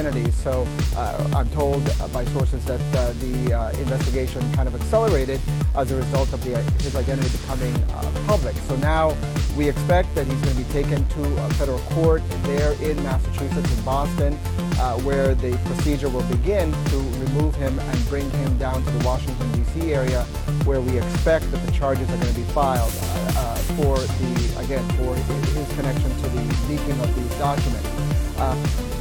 identity. So uh, I'm told by sources that uh, the uh, investigation kind of accelerated as a result of the, his identity becoming uh, public. So now we expect that he's going to be taken to a federal court there in Massachusetts, in Boston, uh, where the procedure will begin to remove him and bring him down to the Washington, D.C. area, where we expect that the charges are going to be filed uh, for the, again, for his connection to the leaking of these documents. Uh,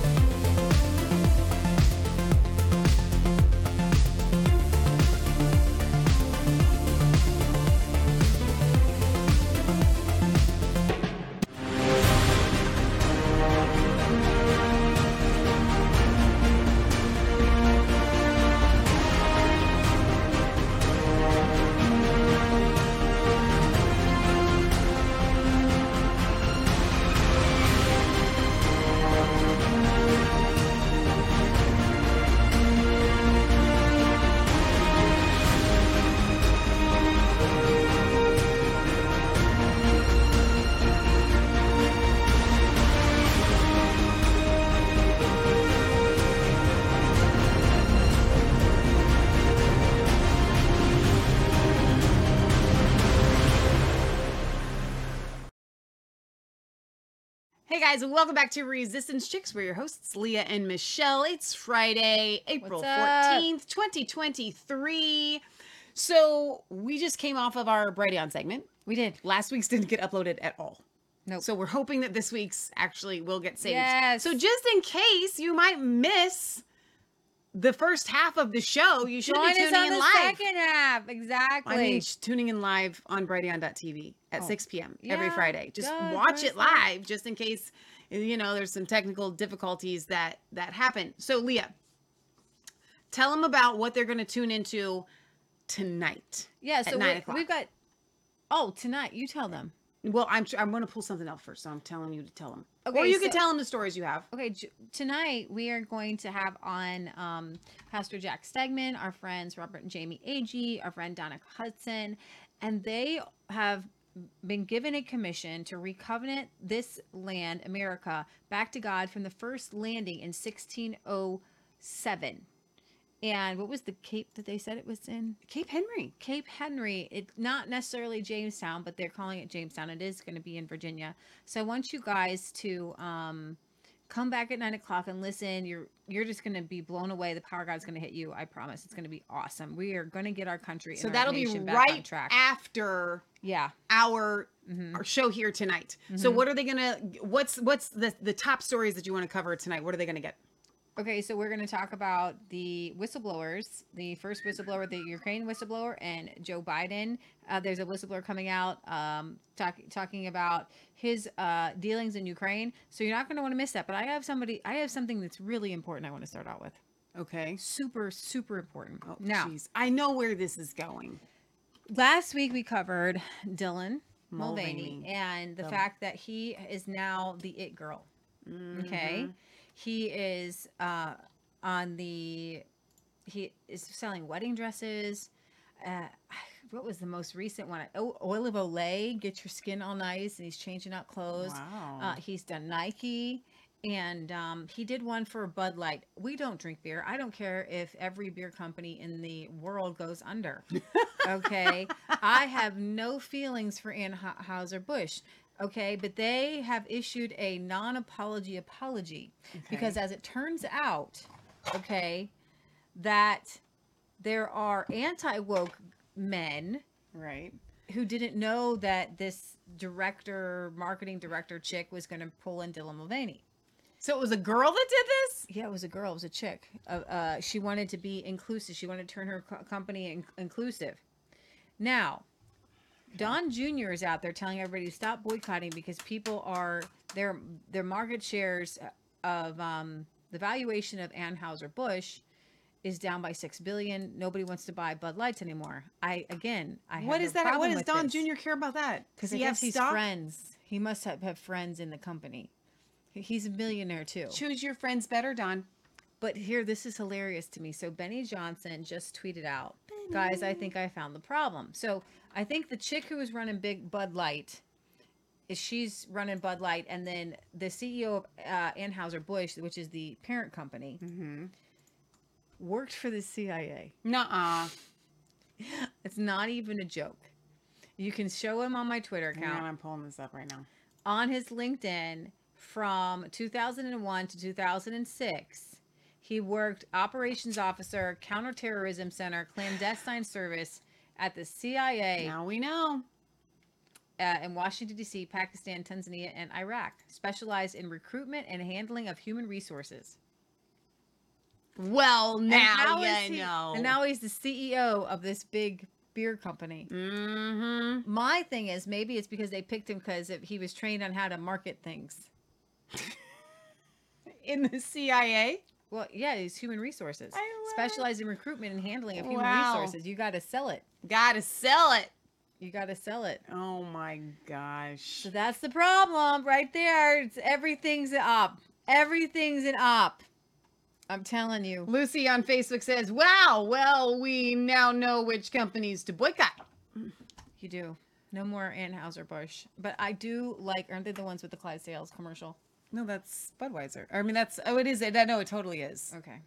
guys, welcome back to Resistance Chicks. We're your hosts, Leah and Michelle. It's Friday, April 14th, 2023. So we just came off of our Brighteon segment. We did. Last week's didn't get uploaded at all. Nope. So we're hoping that this week's actually will get saved. Yes. So just in case you might miss the first half of the show, you should Join be tuning on in the live. second half. Exactly. I mean, tuning in live on Brighteon.tv at Oh. 6 p.m. every Friday. Just good, watch it live, just in case you know there's some technical difficulties that that happen. So, Leah, tell them about what they're going to tune into tonight. yeah, so we, we've got. Oh, tonight. You tell them. Well, I'm tr- I'm going to pull something out first, so I'm telling you to tell them. or Okay, you can tell them the stories you have. Okay, j- tonight we are going to have on um, Pastor Jack Stegman, our friends Robert and Jamie Agee, our friend Donna Hudson, and they have been given a commission to recovenant this land, America, back to God from the first landing in 1607. And what was the cape that they said it was in? Cape Henry. Cape Henry, it's not necessarily Jamestown, but they're calling it Jamestown. It is going to be in Virginia. So I want you guys to um, come back at nine o'clock and listen. You're you're just going to be blown away. The power God's going to hit you. I promise. It's going to be awesome. We are going to get our country. So our that'll be right track. after yeah. our Mhm. our show here tonight. So what are they gonna? What's what's the the top stories that you want to cover tonight? What are they gonna get? Okay, so we're going to talk about the whistleblowers. The first whistleblower, the Ukraine whistleblower, and Joe Biden. Uh, there's a whistleblower coming out um, talk, talking about his uh, dealings in Ukraine. So you're not going to want to miss that. But I have somebody. I have something that's really important. I want to start out with. Okay. Super, super important. Oh, now, jeez. I know where this is going. last week we covered Dylan Mulvaney. Mulvaney and the The- fact that he is now the it girl. Okay. He is uh, on the, he is selling wedding dresses. Uh, what was the most recent one? Oh, Oil of Olay, get your skin all nice. And he's changing out clothes. Wow. Uh, he's done Nike. And um, he did one for Bud Light. We don't drink beer. I don't care if every beer company in the world goes under. Okay. I have no feelings for Anheuser-Busch. Okay. But they have issued a non apology apology because, as it turns out, okay, that there are anti woke men right. who didn't know that this director, marketing director chick was going to pull in Dylan Mulvaney. So it was a girl that did this. Yeah, it was a girl. It was a chick. Uh, uh, she wanted to be inclusive. She wanted to turn her co- company in- inclusive. Now, Don Jr. is out there telling everybody to stop boycotting because people are their their market shares of um, the valuation of Anheuser Busch is down by six billion. Nobody wants to buy Bud Lights anymore. I again, I have What no that? What does Don this. Jr. care about that? Because he has he's friends. He must have, have friends in the company. He's a millionaire too. Choose your friends better, Don. But here, this is hilarious to me. So Benny Johnson just tweeted out, guys, I think I found the problem. So I think the chick who was running Big Bud Light is she's running Bud Light, and then the CEO of uh, Anheuser Busch, which is the parent company, worked for the CIA. Nuh-uh. It's not even a joke. You can show him on my Twitter on, account I'm pulling this up right now. on his LinkedIn from 2001 to 2006. He worked operations officer, counterterrorism center, clandestine service at the CIA Now we know. uh, in Washington, D.C., Pakistan, Tanzania, and Iraq. Specialized in recruitment and handling of human resources. Well, now he- know. And now he's the CEO of this big beer company. Mm-hmm. My thing is, maybe it's because they picked him because he was trained on how to market things. In the CIA. Well, yeah, he's human resources. I love Specialized in recruitment and handling of human Wow. resources. You got to sell it. Gotta sell it. You got to sell it. Oh my gosh. So that's the problem right there. It's everything's an op. Everything's an op. I'm telling you. Lucy on Facebook says, "Wow, well, we now know which companies to boycott." You do. No more Anheuser Busch. But I do like, aren't they the ones with the Clydesdales commercial? No, that's Budweiser. I mean, that's oh, it is. It, know it totally is. Okay.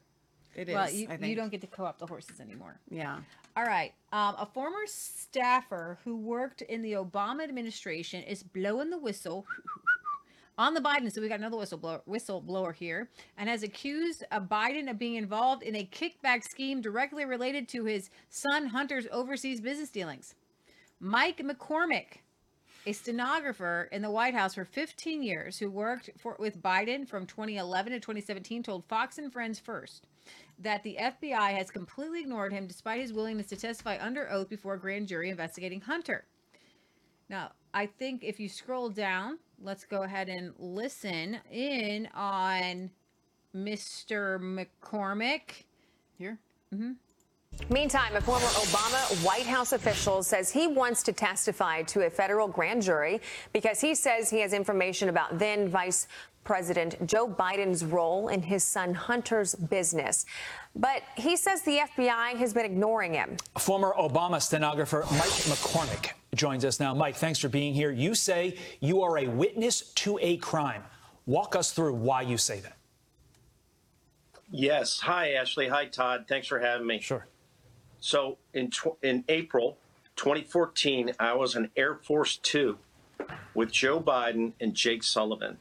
It is. well, you, I you don't get to co-op the horses anymore. Yeah. All right. Um, a former staffer who worked in the Obama administration is blowing the whistle on the Biden. So we got another whistleblower, whistleblower here, and has accused uh, Biden of being involved in a kickback scheme directly related to his son Hunter's overseas business dealings. Mike McCormick, a stenographer in the White House for 15 years, who worked for with Biden from 2011 to 2017, told Fox and Friends first that the FBI has completely ignored him despite his willingness to testify under oath before a grand jury investigating Hunter. Now, I think if you scroll down, let's go ahead and listen in on Mr. McCormick. Here. Mm-hmm. Meantime, a former Obama White House official says he wants to testify to a federal grand jury because he says he has information about then Vice President Joe Biden's role in his son Hunter's business. But he says the FBI has been ignoring him. Former Obama stenographer Mike McCormick joins us now. Mike, thanks for being here. You say you are a witness to a crime. Walk us through why you say that. Yes. Hi, Ashley. Hi, Todd. Thanks for having me. Sure. So in tw- in April 2014, I was in Air Force Two with Joe Biden and Jake Sullivan.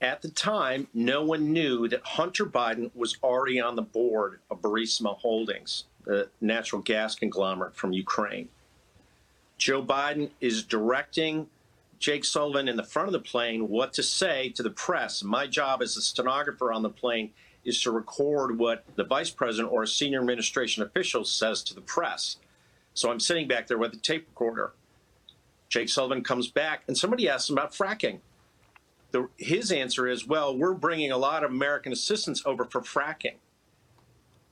At the time, no one knew that Hunter Biden was already on the board of Burisma Holdings, the natural gas conglomerate from Ukraine. Joe Biden is directing Jake Sullivan in the front of the plane what to say to the press. My job as a stenographer on the plane is to record what the vice president or a senior administration official says to the press. So I'm sitting back there with a tape recorder. Jake Sullivan comes back, and somebody asks him about fracking. The, his answer is, well, we're bringing a lot of American assistance over for fracking.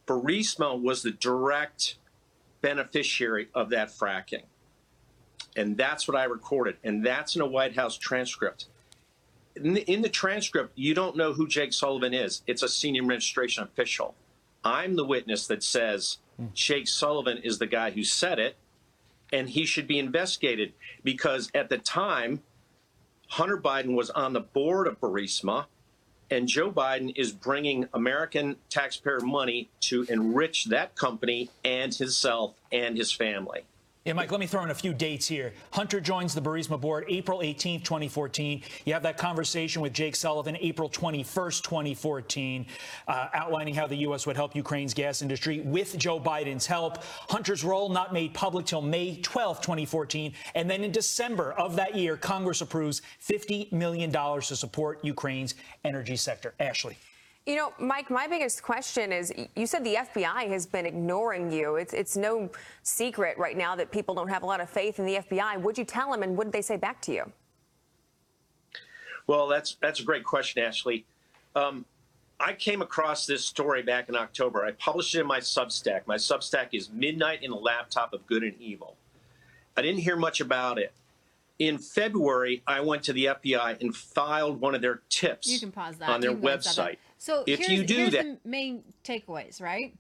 Burisma was the direct beneficiary of that fracking. And that's what I recorded. And that's in a White House transcript. In the, in the transcript, you don't know who Jake Sullivan is. It's a senior administration official. I'm the witness that says Jake Sullivan is the guy who said it, and he should be investigated because at the time, Hunter Biden was on the board of Burisma, and Joe Biden is bringing American taxpayer money to enrich that company and himself and his family. Yeah, Mike, let me throw in a few dates here. Hunter joins the Burisma board April 18th, 2014. You have that conversation with Jake Sullivan April 21st, 2014, uh, outlining how the U.S. would help Ukraine's gas industry with Joe Biden's help. Hunter's role not made public till May 12th, 2014. And then in December of that year, Congress approves $50 million to support Ukraine's energy sector. Ashley. You know, Mike, my biggest question is you said the FBI has been ignoring you. It's, it's no secret right now that people don't have a lot of faith in the FBI. Would you tell them and what did they say back to you? Well, that's that's a great question, Ashley. Um, I came across this story back in October. I published it in my Substack. My Substack is Midnight in a Laptop of Good and Evil. I didn't hear much about it. In February, I went to the FBI and filed one of their tips You can pause that on their You can go ahead and stop that. website. So if here's, you do here's that, the main takeaways, right?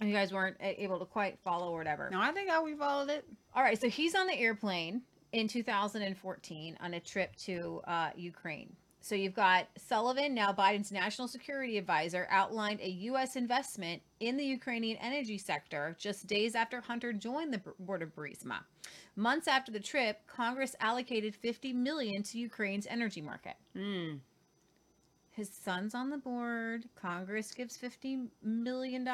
And you guys weren't able to quite follow or whatever. No, I think how we followed it. All right, so he's on the airplane in 2014 on a trip to uh, Ukraine. So you've got Sullivan, now Biden's national security advisor, outlined a U.S. investment in the Ukrainian energy sector just days after Hunter joined the board of Burisma. Months after the trip, Congress allocated 50 million to Ukraine's energy market. Mm. His son's on the board. Congress gives $50 million.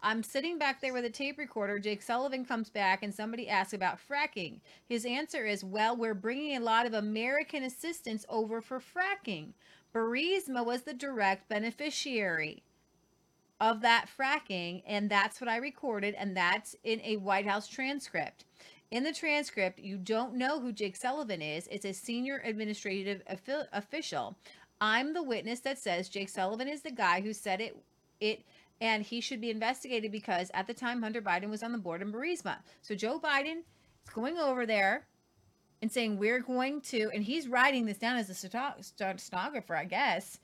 I'm sitting back there with a tape recorder. Jake Sullivan comes back and somebody asks about fracking. His answer is, well, we're bringing a lot of American assistance over for fracking. Burisma was the direct beneficiary of that fracking, and that's what I recorded, and that's in a White House transcript. In the transcript, you don't know who Jake Sullivan is. It's a senior administrative official. I'm the witness that says Jake Sullivan is the guy who said it it and he should be investigated because at the time Hunter Biden was on the board in Burisma. So Joe Biden is going over there and saying we're going to and he's writing this down as a stenographer, I guess.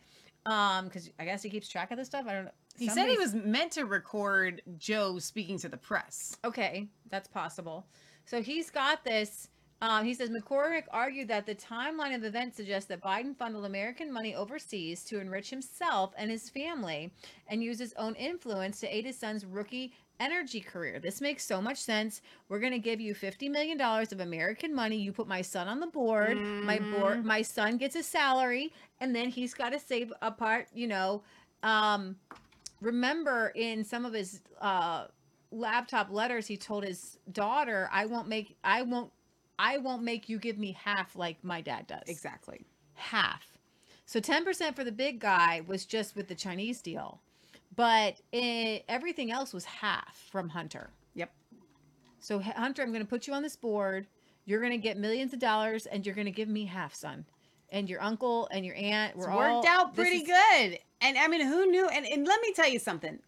Um cuz I guess he keeps track of this stuff. I don't know. He said he was meant to record Joe speaking to the press. Okay, that's possible. So he's got this um, he says McCormick argued that the timeline of events suggests that Biden funneled American money overseas to enrich himself and his family and use his own influence to aid his son's rookie energy career. This makes so much sense. We're going to give you $50 million of American money. You put my son on the board. Mm-hmm. My board, my son gets a salary and then he's got to save a part, you know. Um, remember in some of his uh, laptop letters, he told his daughter, I won't make, I won't I won't make you give me half like my dad does. Exactly. Half. So 10% for the big guy was just with the Chinese deal. But it, everything else was half from Hunter. Yep. So Hunter, I'm going to put you on this board. You're going to get millions of dollars and you're going to give me half, son. And your uncle and your aunt were it's all worked out pretty is, good. And I mean, who knew? And, and let me tell you something.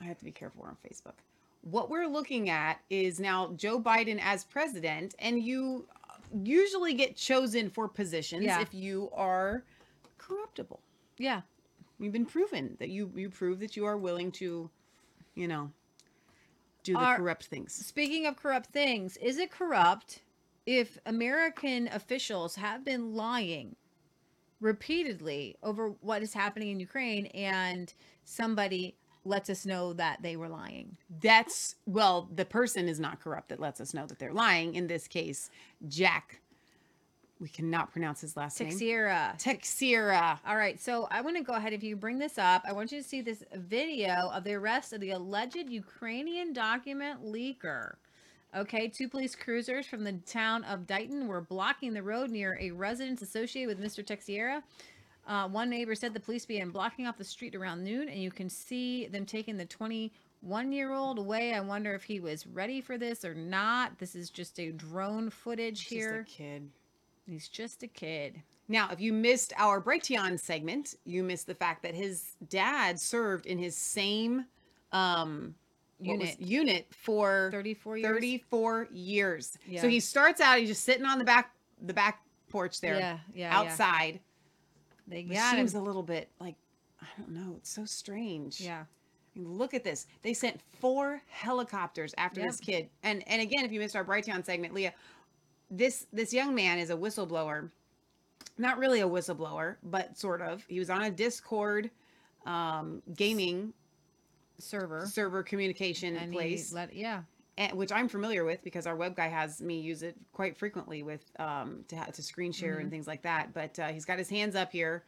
I have to be careful on Facebook what we're looking at is now Joe Biden as president, and you uh, usually get chosen for positions yeah. if you are corruptible. Yeah. You've been proven that you you prove that you are willing to, you know, do the are, corrupt things. Speaking of corrupt things, is it corrupt if American officials have been lying repeatedly over what is happening in Ukraine and somebody lets us know that they were lying. That's well, the person is not corrupt that lets us know that they're lying. In this case, Jack. We cannot pronounce his last name. Teixeira. All right, so I want to go ahead. If you bring this up, I want you to see this video of the arrest of the alleged Ukrainian document leaker. Okay, two police cruisers from the town of Dighton were blocking the road near a residence associated with Mr. Teixeira. Uh, one neighbor said the police began blocking off the street around noon, and you can see them taking the 21 year old away. I wonder if he was ready for this or not. This is just a drone footage He's here. Just a kid. He's just a kid. Now, if you missed our Brighteon segment, you missed the fact that his dad served in his same um, unit unit for 34 years. 34 years. Yeah. So he starts out, he's just sitting on the back the back porch there, yeah, yeah, outside. Yeah they got seems him. a little bit like I don't know. It's so strange. Yeah. I mean, look at this. They sent four helicopters after yep. this kid. And and again, if you missed our Brighteon segment, Leah, this this young man is a whistleblower. Not really a whistleblower, but sort of. He was on a Discord um, gaming server server communication and place. Let, yeah which I'm familiar with because our web guy has me use it quite frequently with um, to to screen share mm-hmm. and things like that. But uh, he's got his hands up here.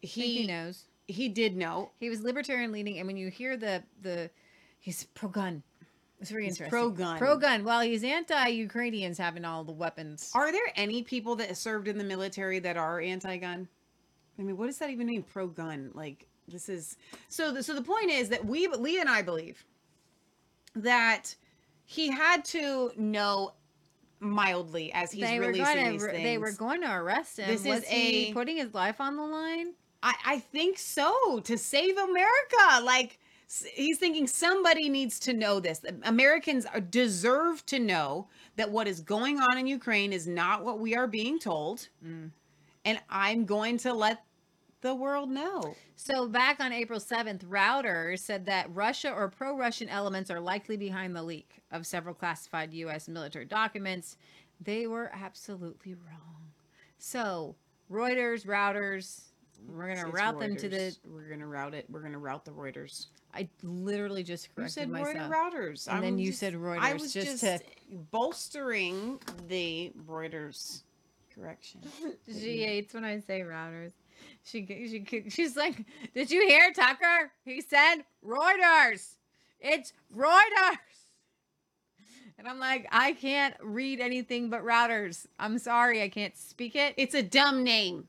He, he knows. He did know. He was libertarian leaning, and when you hear the the, he's pro gun. It's very he's interesting. Pro gun. Pro gun. Well, he's anti Ukrainians having all the weapons. Are there any people that served in the military that are anti gun? I mean, what does that even mean? Pro gun. Like this is so. The, so the point is that we, Lee and I believe that he had to know mildly as he's they releasing were these things. They were going to arrest him. This Was is he a, putting his life on the line? I, I think so to save America. Like he's thinking somebody needs to know this. Americans deserve to know that what is going on in Ukraine is not what we are being told. Mm. And I'm going to let the world know. So back on April 7th, Reuters said that Russia or pro-Russian elements are likely behind the leak of several classified U.S. military documents. They were absolutely wrong. So, Reuters, routers, we're going to It's route them to the. We're gonna route it. We're gonna route the Reuters. I literally just corrected You said myself. Reuters routers, And then I'm you just- said I was just just, to- bolstering the Reuters correction. She hates when I say routers. She she she's like, "Did you hear Tucker? He said Reuters. It's Reuters." And I'm like, "I can't read anything but routers. I'm sorry, I can't speak it." It's a dumb name.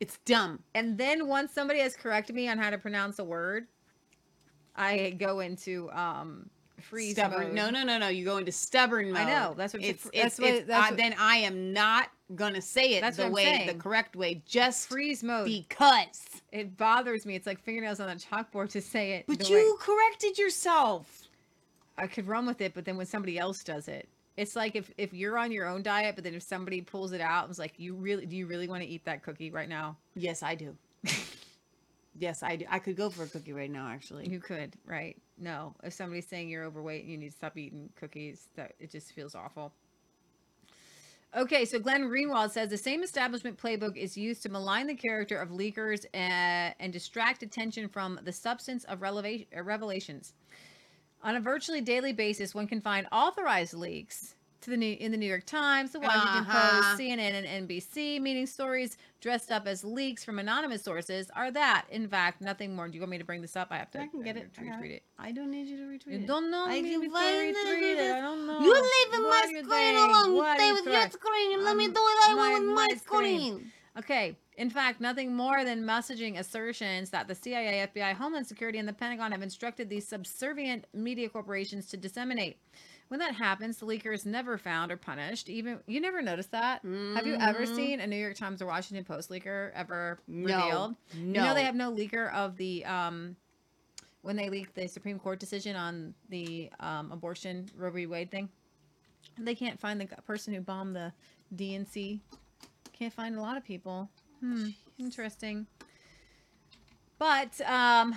It's dumb. And then once somebody has corrected me on how to pronounce a word, I go into um freeze stubborn. mode. No, no, no, no. You go into stubborn mode. I know, that's what- it's. that's it's, what- that's uh, what- then I am not gonna say it That's the way, the correct way, just freeze mode. because. it bothers me. It's like fingernails on a chalkboard to say it. But the way- you corrected yourself. I could run with it, but then when somebody else does it, it's like if if you're on your own diet, but then if somebody pulls it out and was like, "You really do you really want to eat that cookie right now?" Yes, I do. yes, I do. I could go for a cookie right now, actually. You could, right? No, if somebody's saying you're overweight and you need to stop eating cookies, that it just feels awful. Okay, so Glenn Greenwald says the same establishment playbook is used to malign the character of leakers uh, and distract attention from the substance of releva- revelations. On a virtually daily basis, one can find authorized leaks to the new in the New York Times, the Washington Uh-huh. Post, CNN, and NBC, meaning stories dressed up as leaks from anonymous sources are that, in fact, nothing more. Do you want me to bring this up? I have to. I can get it. I retweet it. I don't need you to retweet You it. don't know I me before find it. I don't know. You leave my screen alone. What Stay with your screen and let me Um, do what I want with my my screen. screen. Okay. In fact, nothing more than messaging assertions that the CIA, FBI, Homeland Security, and the Pentagon have instructed these subservient media corporations to disseminate. When that happens, the leaker is never found or punished. Even you never noticed that. Have you ever seen a New York Times or Washington Post leaker ever Mm-hmm. No. revealed? You know No. they have no leaker of the um when they leaked the Supreme Court decision on the um, abortion Roe v. Wade thing. They can't find the person who bombed the DNC. Can't find a lot of people. Hmm. Interesting. But um,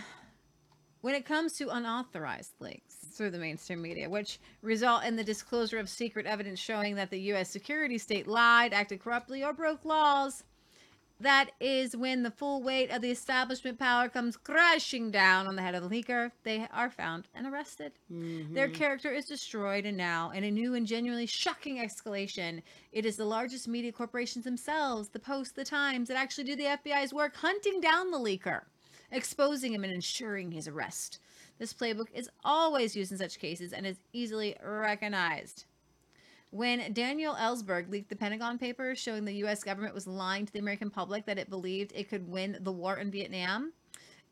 when it comes to unauthorized leaks through the mainstream media, which result in the disclosure of secret evidence showing that the U.S. security state lied, acted corruptly, or broke laws, that is when the full weight of the establishment power comes crashing down on the head of the leaker. They are found and arrested. Their mm-hmm. character is destroyed, and now, in a new and genuinely shocking escalation, it is the largest media corporations themselves, the Post, the Times, that actually do the FBI's work hunting down the leaker, exposing him and ensuring his arrest. This playbook is always used in such cases and is easily recognized. When Daniel Ellsberg leaked the Pentagon Papers showing the U.S. government was lying to the American public that it believed it could win the war in Vietnam,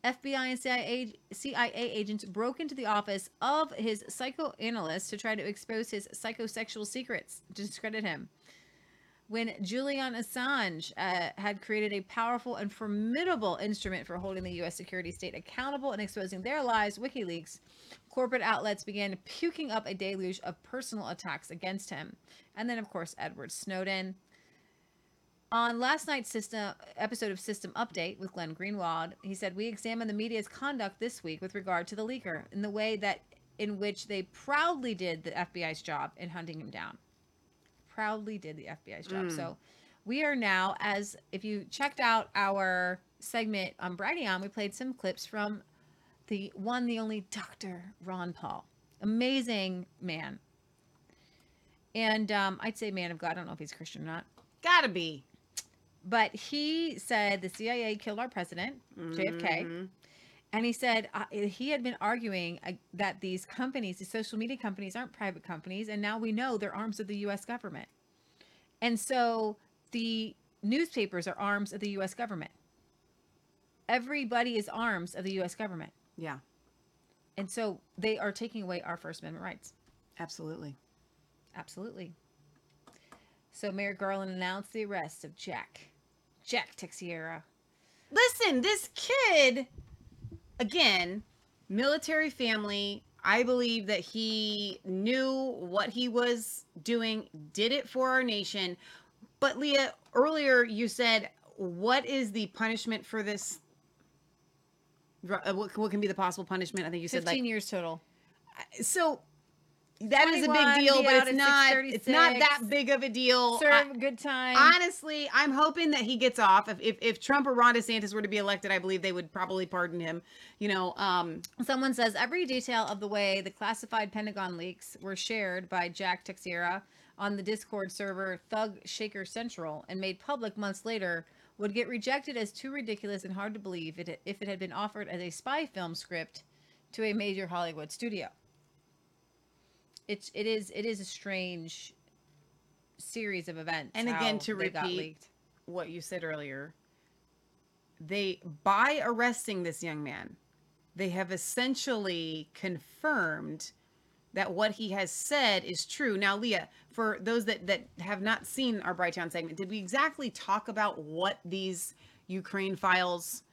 FBI and CIA, CIA agents broke into the office of his psychoanalyst to try to expose his psychosexual secrets discredit him. When Julian Assange uh, had created a powerful and formidable instrument for holding the U.S. security state accountable and exposing their lies, WikiLeaks, corporate outlets began puking up a deluge of personal attacks against him. And then, of course, Edward Snowden. On last night's system episode of System Update with Glenn Greenwald, he said, We examined the media's conduct this week with regard to the leaker in the way that in which they proudly did the FBI's job in hunting him down. Proudly did the FBI's job. So we are now, as if you checked out our segment on Brighteon, we played some clips from the one, the only Dr. Ron Paul. Amazing man. And um, I'd say man of God. I don't know if he's Christian or not. Gotta be. But he said the CIA killed our president, JFK. And he said uh, he had been arguing uh, that these companies, these social media companies, aren't private companies. And now we know they're arms of the US government. And so the newspapers are arms of the US government. Everybody is arms of the US government. Yeah, And so they are taking away our First Amendment rights. absolutely. Absolutely. So Merrick Garland announced the arrest of Jack. Jack Teixeira. Listen, this kid, again, military family. I believe that he knew what he was doing, did it for our nation. But Leah, earlier you said, what is the punishment for this? Uh, What, what can be the possible punishment? I think you said 15 like years total. so that is a big deal, but it's not. It's not that big of a deal. Serve a good time. honestly, I'm hoping that he gets off. If, if if Trump or Ron DeSantis were to be elected, I believe they would probably pardon him. You know, um, Someone says every detail of the way the classified Pentagon leaks were shared by Jack Teixeira on the Discord server Thug Shaker Central and made public months later would get rejected as too ridiculous and hard to believe it, if it had been offered as a spy film script to a major Hollywood studio. It's it is it is a strange series of events. And again, to repeat, what you said earlier, they by arresting this young man, they have essentially confirmed that what he has said is true. Now, Leah, for those that that have not seen our Brighteon segment, did we exactly talk about what these Ukraine files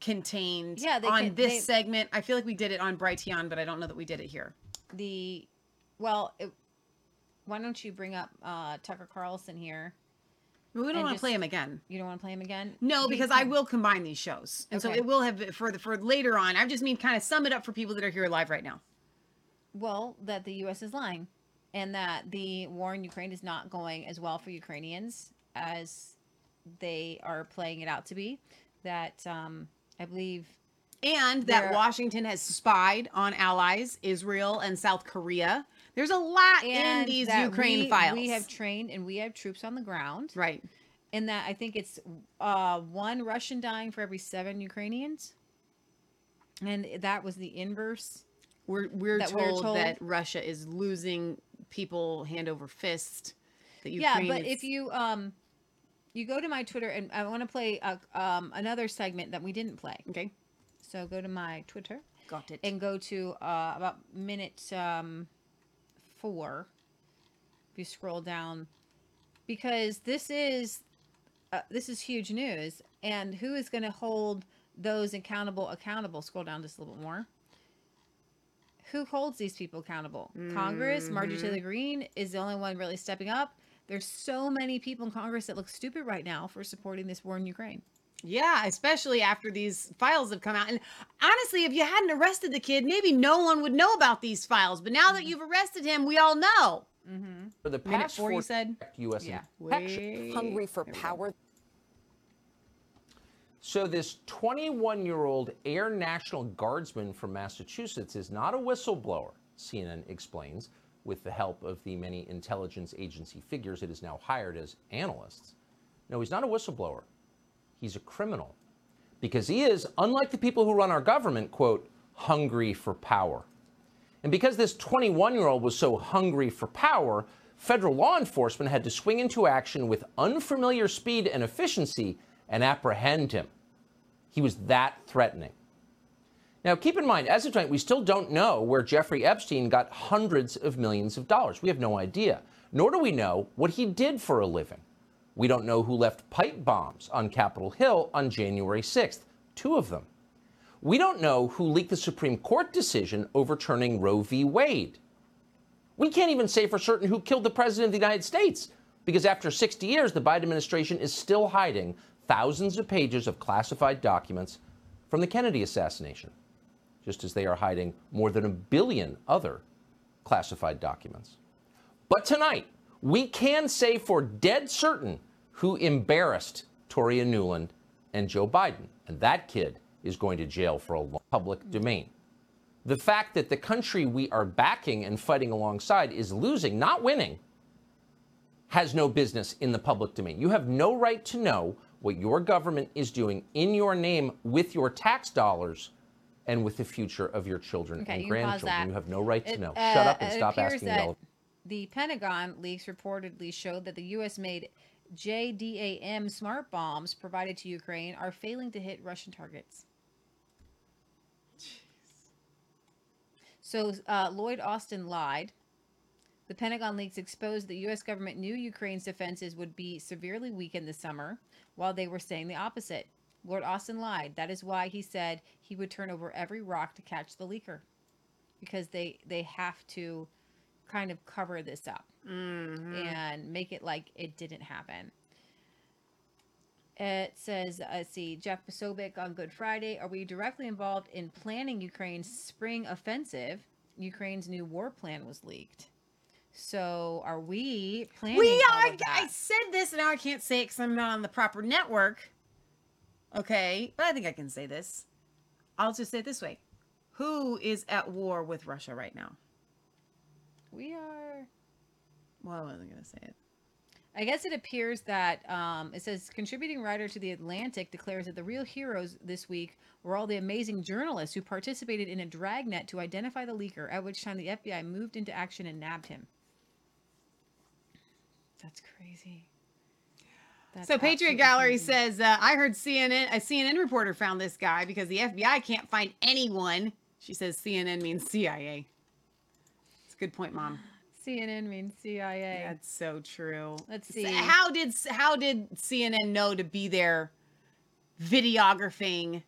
contained Yeah, on can- this they- segment? I feel like we did it on Brighteon, but I don't know that we did it here. the well it, why don't you bring up uh tucker carlson here we don't want to play him again. you don't want to play him again No, because I will combine these shows, and so it will have for the for later on. I just mean kind of sum it up for people that are here live right now. well that the us is lying and that the war in ukraine is not going as well for ukrainians as they are playing it out to be that um i believe And that Washington has spied on allies, Israel and South Korea. There's a lot in these Ukraine we, files. we have trained and we have troops on the ground right. and that i think it's uh one russian dying for every seven ukrainians and that was the inverse We're we're That told, we're told- that Russia is losing people hand over fist. That yeah but is- if you um you go to my twitter and i want to play a, um another segment that we didn't play okay, so go to my twitter got it. and go to uh about minute um four if you scroll down because this is uh, this is huge news. And who is going to hold those accountable accountable? Scroll down just a little bit more. Who holds these people accountable? Congress marjorie taylor greene is the only one really stepping up. There's so many people in congress that look stupid right now for supporting this war in ukraine Yeah, especially after these files have come out. And honestly, if you hadn't arrested the kid, maybe no one would know about these files. But now that mm-hmm. you've arrested him, we all know. Mm-hmm. For the Minute past four, you said? U.S. Yeah. infection- hungry for power. So this 21-year-old Air National Guardsman from Massachusetts is not a whistleblower, CNN explains, with the help of the many intelligence agency figures it has now hired as analysts. No, he's not a whistleblower. He's a criminal. Because he is, unlike the people who run our government, quote, hungry for power. And because this 21 year old was so hungry for power, federal law enforcement had to swing into action with unfamiliar speed and efficiency and apprehend him. He was that threatening. Now, keep in mind, as of tonight, we still don't know where Jeffrey Epstein got hundreds of millions of dollars. We have no idea. Nor do we know what he did for a living. We don't know who left pipe bombs on Capitol Hill on January 6th, two of them. We don't know who leaked the Supreme Court decision overturning Roe v. Wade. We can't even say for certain who killed the President of the United States, because after 60 years, the Biden administration is still hiding thousands of pages of classified documents from the Kennedy assassination, just as they are hiding more than a billion other classified documents. But tonight, we can say for dead certain who embarrassed Toria Nuland and Joe Biden. And that kid is going to jail for a long public domain. The fact that the country we are backing and fighting alongside is losing, not winning, has no business in the public domain. You have no right to know what your government is doing in your name with your tax dollars and with the future of your children Okay, and you grandchildren. You have no right to It, know. uh, Shut up and stop asking that relevant. The Pentagon leaks reportedly showed that the U.S. made JDAM smart bombs provided to Ukraine are failing to hit Russian targets. So uh, Lloyd Austin lied. The Pentagon leaks exposed the U.S. government knew Ukraine's defenses would be severely weakened this summer, while they were saying the opposite. Lloyd Austin lied. That is why he said he would turn over every rock to catch the leaker, because they they have to kind of cover this up and make it like it didn't happen. It says, uh, let's see, Jeff Posobiec on Good Friday. Are we directly involved in planning Ukraine's spring offensive? Ukraine's new war plan was leaked. So are we planning? We are. I said this, and now I can't say it because I'm not on the proper network. Okay, but I think I can say this. I'll just say it this way: Who is at war with Russia right now? We are. Well, I wasn't gonna say it. I guess it appears that um, it says contributing writer to the Atlantic declares that the real heroes this week were all the amazing journalists who participated in a dragnet to identify the leaker. At which time the FBI moved into action and nabbed him. That's crazy. That's So Patriot Gallery crazy. says, uh, I heard CNN, a CNN reporter found this guy because the FBI can't find anyone. She says CNN means CIA. Good point, Mom. CNN means CIA. That's so true. Let's see. How did how did CNN know to be there videographing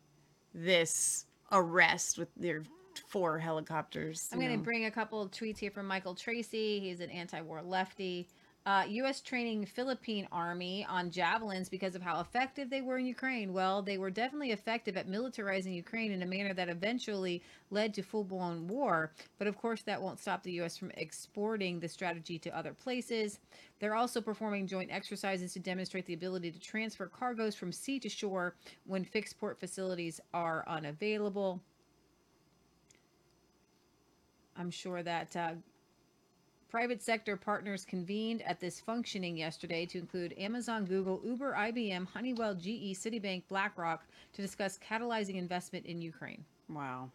this arrest with their four helicopters? I'm going to bring a couple of tweets here from Michael Tracey. He's an anti-war lefty. Uh, U.S. training Philippine army on javelins because of how effective they were in Ukraine. Well, they were definitely effective at militarizing Ukraine in a manner that eventually led to full-blown war. But of course, that won't stop the U.S. from exporting the strategy to other places. They're also performing joint exercises to demonstrate the ability to transfer cargoes from sea to shore when fixed port facilities are unavailable. I'm sure that uh, private sector partners convened at this functioning yesterday to include Amazon, Google, Uber, IBM, Honeywell, GE, Citibank, BlackRock to discuss catalyzing investment in Ukraine. wow.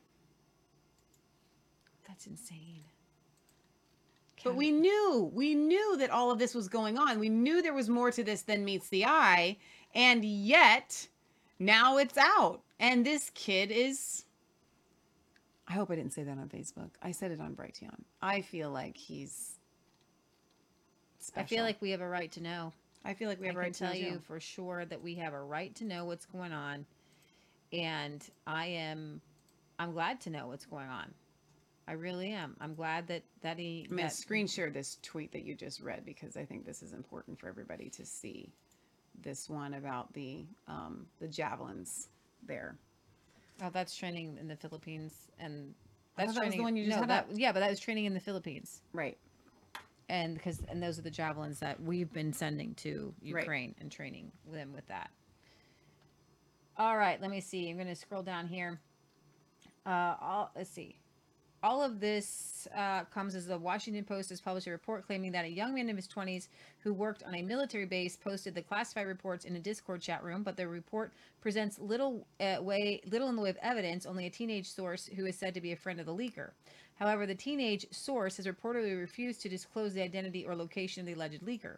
That's insane. But we knew, we knew that all of this was going on. We knew there was more to this than meets the eye. And yet, now it's out. And this kid is. I hope I didn't say that on Facebook. I said it on Brighteon. I feel like he's. I feel like we have a right to know. I feel like we have I a can right to tell know you for sure that we have a right to know what's going on, and I am, I'm glad to know what's going on. I really am. I'm glad that that he. I'm that- screen share this tweet that you just read because I think this is important for everybody to see. This one about the um, the javelins there. Oh, that's training in the Philippines, and that's thought that was the one you just no, had that, up. yeah, but that was training in the Philippines, Right. and because and those are the javelins that we've been sending to Right. Ukraine and training them with that. All right, let me see. I'm going to scroll down here. Uh, all, let's see. All of this uh, comes as the Washington Post has published a report claiming that a young man in his 20s who worked on a military base posted the classified reports in a Discord chat room, but the report presents little uh, way little in the way of evidence. Only a teenage source who is said to be a friend of the leaker. However, the teenage source has reportedly refused to disclose the identity or location of the alleged leaker.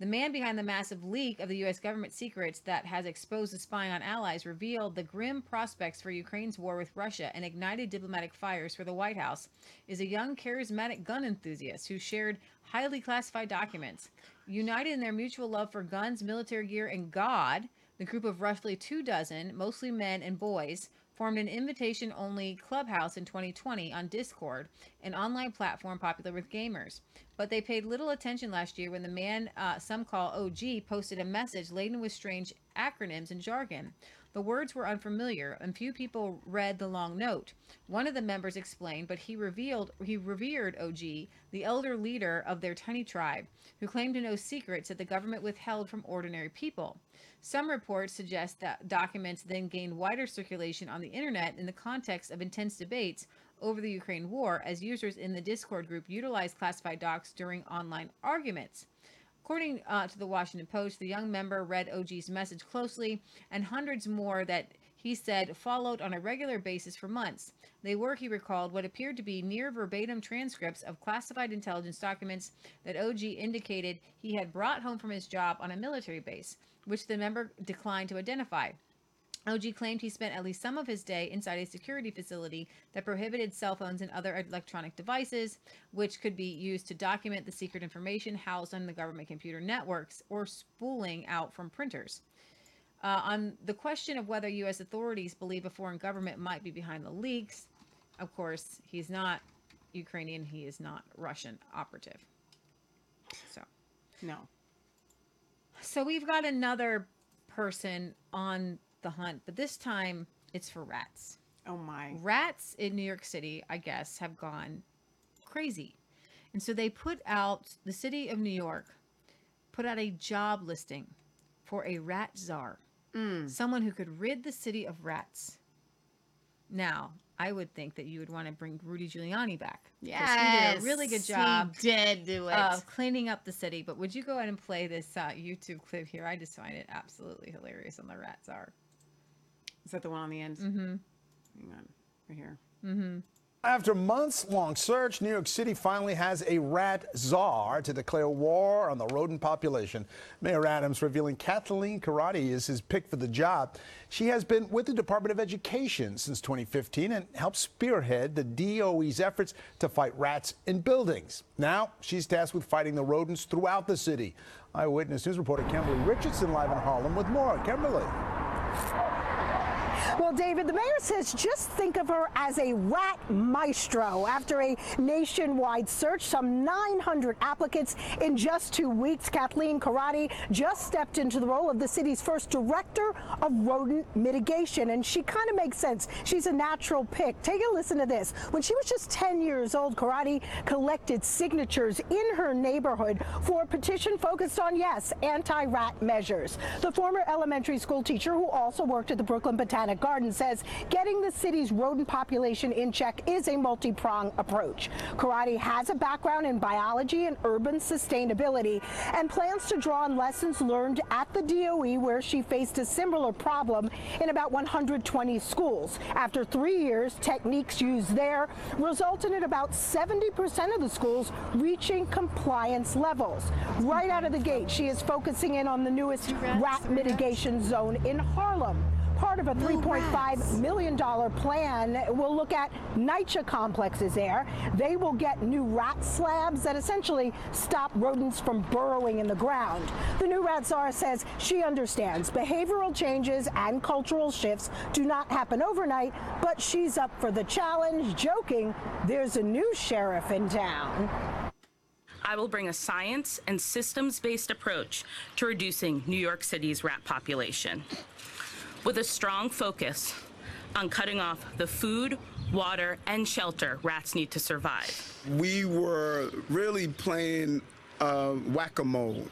The man behind the massive leak of the U.S. government secrets that has exposed the spying on allies revealed the grim prospects for Ukraine's war with Russia and ignited diplomatic fires for the White House is a young, charismatic gun enthusiast who shared highly classified documents. United in their mutual love for guns, military gear, and God, the group of roughly two dozen, mostly men and boys, formed an invitation only clubhouse in 2020 on Discord, an online platform popular with gamers. But they paid little attention last year when the man uh, some call OG posted a message laden with strange acronyms and jargon. The words were unfamiliar, and few people read the long note. One of the members explained, but he revealed he revered OG, the elder leader of their tiny tribe, who claimed to know secrets that the government withheld from ordinary people. Some reports suggest that documents then gained wider circulation on the internet in the context of intense debates over the Ukraine war as users in the Discord group utilized classified docs during online arguments. According uh, to the Washington Post, the young member read OG's message closely, and hundreds more that he said followed on a regular basis for months. They were, he recalled, what appeared to be near verbatim transcripts of classified intelligence documents that OG indicated he had brought home from his job on a military base, which the member declined to identify. OG claimed he spent at least some of his day inside a security facility that prohibited cell phones and other electronic devices, which could be used to document the secret information housed on the government computer networks or spooling out from printers. Uh, on the question of whether U.S. authorities believe a foreign government might be behind the leaks, of course, he's not Ukrainian, he is not Russian operative. So. No. So we've got another person on the hunt, but this time it's for rats. Oh my. rats in New York City, I guess, have gone crazy. And so they put out, the city of New York put out a job listing for a rat czar, someone who could rid the city of rats. Now, I would think that you would want to bring Rudy Giuliani back. Yeah, He did a really good job He did do it. of cleaning up the city. But would you go ahead and play this uh, YouTube clip here? I just find it absolutely hilarious on the rat czar. Is that the one on the end? Mm-hmm. Hang on. Right here. After months-long search, New York City finally has a rat czar to declare war on the rodent population. Mayor Adams revealing Kathleen Corradi is his pick for the job. She has been with the Department of Education since 2015 and helped spearhead the DOE's efforts to fight rats in buildings. Now she's tasked with fighting the rodents throughout the city. Eyewitness News reporter Kimberly Richardson live in Harlem with more. Kimberly. Well, David, the mayor says just think of her as a rat maestro. After a nationwide search, some 900 applicants in just two weeks, Kathleen Corradi just stepped into the role of the city's first director of rodent mitigation. And she kind of makes sense. She's a natural pick. Take a listen to this. When she was just 10 years old, Corradi collected signatures in her neighborhood for a petition focused on, yes, anti rat measures. The former elementary school teacher who also worked at the Brooklyn Botanic Garden says getting the city's rodent population in check is a multi pronged approach. Corradi has a background in biology and urban sustainability and plans to draw on lessons learned at the DOE, where she faced a similar problem in about 120 schools. After three years, techniques used there resulted in about 70% of the schools reaching compliance levels. Right out of the gate, she is focusing in on the newest rat mitigation zone in Harlem. Part of a $3.5 million plan We'll look at NYCHA complexes there. They will get new rat slabs that essentially stop rodents from burrowing in the ground. The new rat czar says she understands behavioral changes and cultural shifts do not happen overnight, but she's up for the challenge, joking there's a new sheriff in town. I will bring a science and systems based approach to reducing New York City's rat population with a strong focus on cutting off the food, water, and shelter rats need to survive. we were really playing uh, whack-a-mole.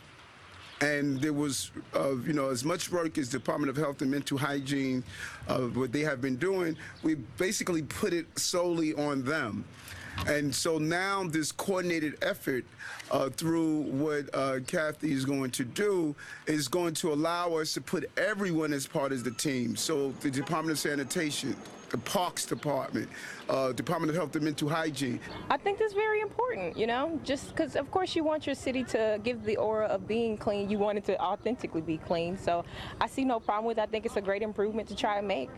And there was, uh, you know, as much work as Department of Health and Mental Hygiene, uh, what they have been doing, we basically put it solely on them. And so now this coordinated effort uh, through what uh, Kathy is going to do is going to allow us to put everyone as part of the team. So the Department of Sanitation, the Parks Department, uh, Department of Health and Mental Hygiene, I think that's very important, you know, just because, of course, you want your city to give the aura of being clean. You want it to authentically be clean. So I see no problem with it. I think it's a great improvement to try and make.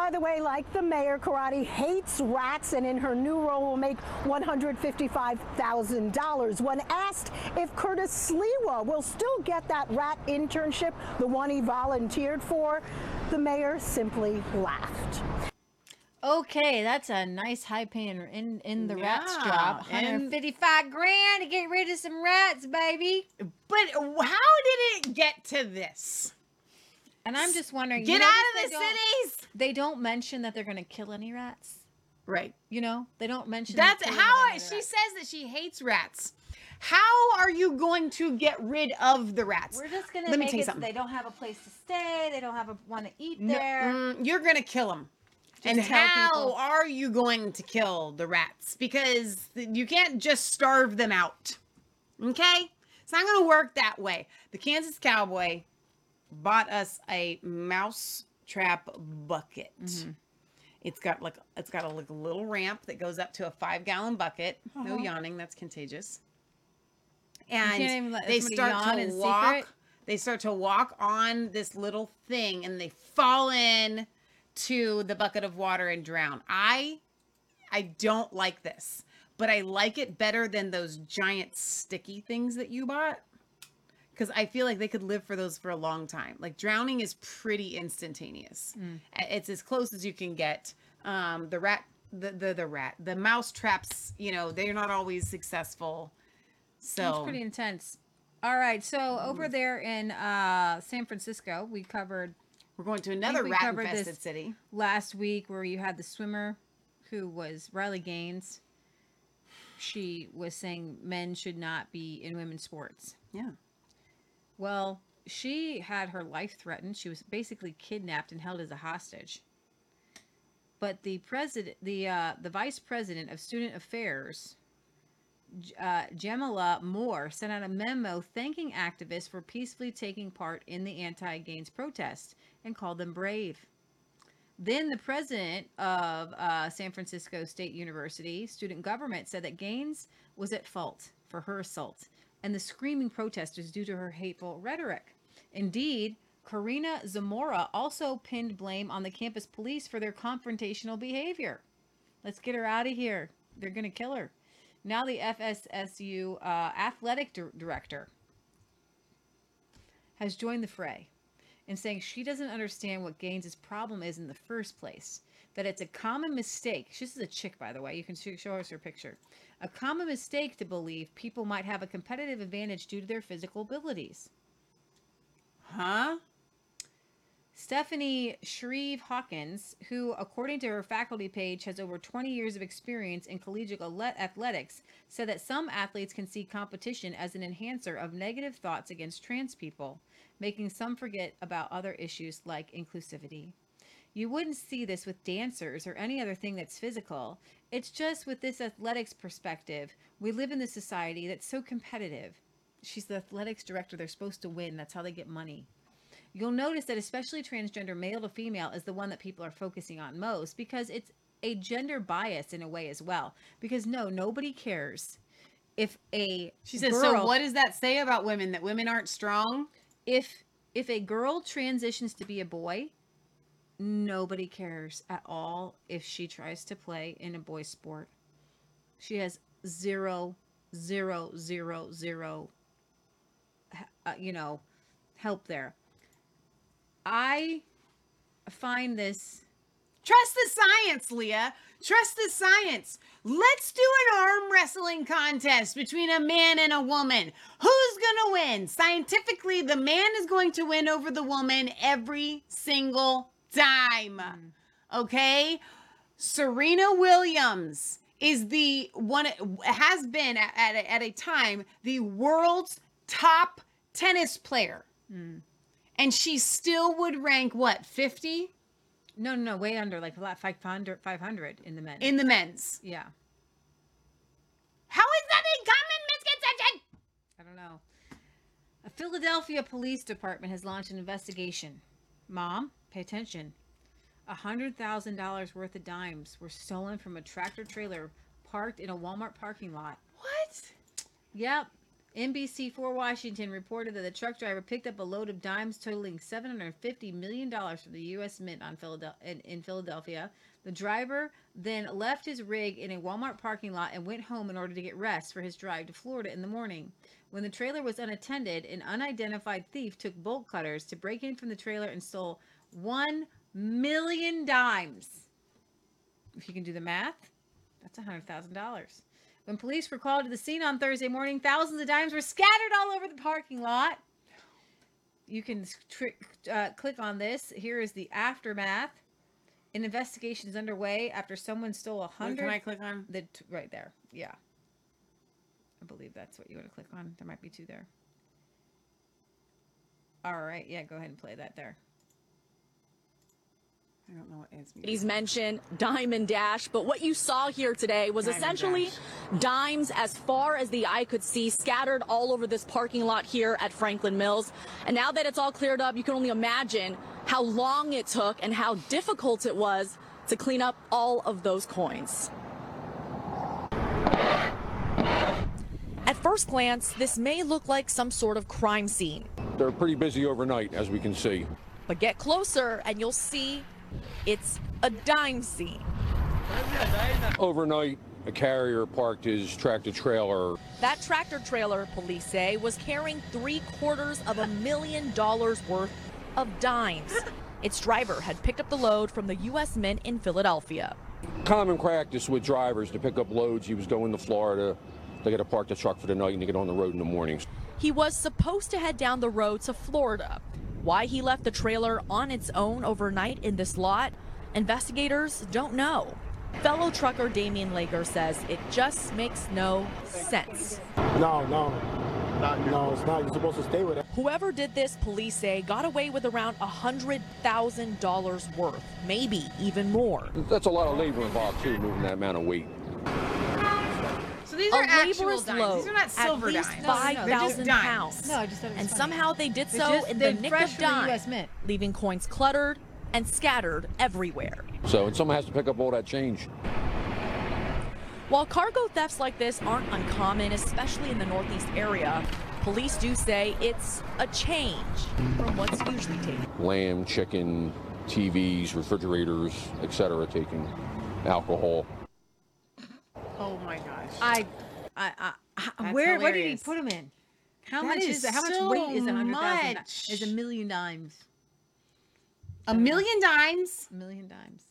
And by the way, like the mayor, Corradi hates rats and in her new role will make $155,000. When asked if Curtis Sliwa will still get that rat internship, the one he volunteered for, the mayor simply laughed. Okay, that's a nice high paying in in the rats job. and- 155 grand to get rid of some rats, baby. But how did it get to this? And I'm just wondering, Get you know, out they of the don't- cities. They don't mention that they're going to kill any rats. Right. You know, they don't mention That's how she rats. says that she hates rats. How are you going to get rid of the rats? We're just going to Let me make tell you it so something. they don't have a place to stay. They don't have a want to eat No, there. mm, you're going to kill them. And how people. are you going to kill the rats? Because you can't just starve them out. Okay? It's not going to work that way. The Kansas Cowboy bought us a mouse trap bucket. Mm-hmm. It's got like it's got a like, little ramp that goes up to a five gallon bucket. No yawning, that's contagious. And can't even let they start to walk. secret? They start to walk on this little thing, and they fall in to the bucket of water and drown. I, I don't like this, but I like it better than those giant sticky things that you bought because I feel like they could live for those for a long time. Like drowning is pretty instantaneous. A- It's as close as you can get. Um, the rat, the, the the rat, the mouse traps. You know, they're not always successful. So That's pretty intense. All right, so over there in uh, San Francisco, we covered We're going to another rat infested this city. last week where you had the swimmer who was Riley Gaines. She was saying men should not be in women's sports. Yeah. Well, she had her life threatened. She was basically kidnapped and held as a hostage. But the president, the uh, the vice president of student affairs, uh, Jamillah Moore, sent out a memo thanking activists for peacefully taking part in the anti-Gaines protest and called them brave. Then the president of uh, San Francisco State University student government said that Gaines was at fault for her assault and the screaming protesters due to her hateful rhetoric. Indeed, Karina Zamora also pinned blame on the campus police for their confrontational behavior. Let's get her out of here. They're going to kill her. Now, the FSSU uh, athletic dir- director has joined the fray and saying she doesn't understand what Gaines' problem is in the first place. That it's a common mistake. She's a chick, by the way. You can show us her picture. A common mistake to believe people might have a competitive advantage due to their physical abilities. Huh? Stephanie Shrieve Hawkins, who, according to her faculty page, has over 20 years of experience in collegiate athletics, said that some athletes can see competition as an enhancer of negative thoughts against trans people, making some forget about other issues like inclusivity. You wouldn't see this with dancers or any other thing that's physical. It's just with this athletics perspective, we live in this society that's so competitive. She's the athletics director. They're supposed to win. That's how they get money. You'll notice that especially transgender male to female is the one that people are focusing on most because it's a gender bias in a way as well. Because no, nobody cares if a She says, girl, so what does that say about women? That women aren't strong? if if a girl transitions to be a boy, nobody cares at all if she tries to play in a boy sport. She has zero, zero, zero, zero, uh, you know, help there. I find this Trust the science, Leah. Trust the science. Let's do an arm wrestling contest between a man and a woman. Who's going to win? Scientifically, the man is going to win over the woman every single time. Mm-hmm. Okay? Serena Williams is the one, has been at, at, a, at a time the world's top tennis player. Mm. And she still would rank what, 50? no, no, no, way under like 500, 500 in the men. in the men's. yeah, How is that a common misconception? I don't know. A Philadelphia police department has launched an investigation. Mom, pay attention. A hundred thousand dollars worth of dimes were stolen from a tractor trailer parked in a Walmart parking lot. What? Yep. NBC4 Washington reported that the truck driver picked up a load of dimes totaling $750 million from the U.S. Mint on in, in Philadelphia. The driver then left his rig in a Walmart parking lot and went home in order to get rest for his drive to Florida in the morning. When the trailer was unattended, an unidentified thief took bolt cutters to break in from the trailer and stole 1 million dimes. If you can do the math, that's a $100,000. When police were called to the scene on Thursday morning, thousands of dimes were scattered all over the parking lot. You can tr- uh, click on this. Here is the aftermath. An investigation is underway after someone stole a hundred. can I click on? The t- right there. Yeah. I believe that's what you want to click on. There might be two there. All right. Yeah, go ahead and play that there. I don't know what is. He's mentioned Diamond Dash, but what you saw here today was Diamond essentially dimes as far as the eye could see scattered all over this parking lot here at Franklin Mills. And now that it's all cleared up, you can only imagine how long it took and how difficult it was to clean up all of those coins. At first glance, this may look like some sort of crime scene. They're pretty busy overnight, as we can see. But get closer and you'll see it's a dime scene. Overnight, a carrier parked his tractor trailer. That tractor trailer, police say, was carrying three quarters of a million dollars worth of dimes. Its driver had picked up the load from the U.S. Mint in Philadelphia. Common practice with drivers to pick up loads. He was going to Florida. They got to park the truck for the night and they get on the road in the mornings. He was supposed to head down the road to Florida. Why he left the trailer on its own overnight in this lot, investigators don't know. Fellow trucker Damian Lager says it just makes no sense. No, no. no, it's not. You're supposed to stay with it. Whoever did this, police say, got away with around $100,000 worth, maybe even more. That's a lot of labor involved too, moving that amount of weight. So these a are actual dimes. load These are not silver at least dimes. five No, no, they're just thousand dimes. pounds. No, I just thought it was and funny. somehow they did so just- in the nick of from the time, leaving coins cluttered and scattered everywhere. So, and someone has to pick up all that change. While cargo thefts like this aren't uncommon, especially in the Northeast area, police do say it's a change from what's usually taken. Lamb, chicken, TVs, refrigerators, etc. taking alcohol. Oh my gosh. I, I, I, I That's where, where did he put them in? How That much is is it? How much so weight is a hundred thousand? Is a million dimes. A million dimes? A million dimes.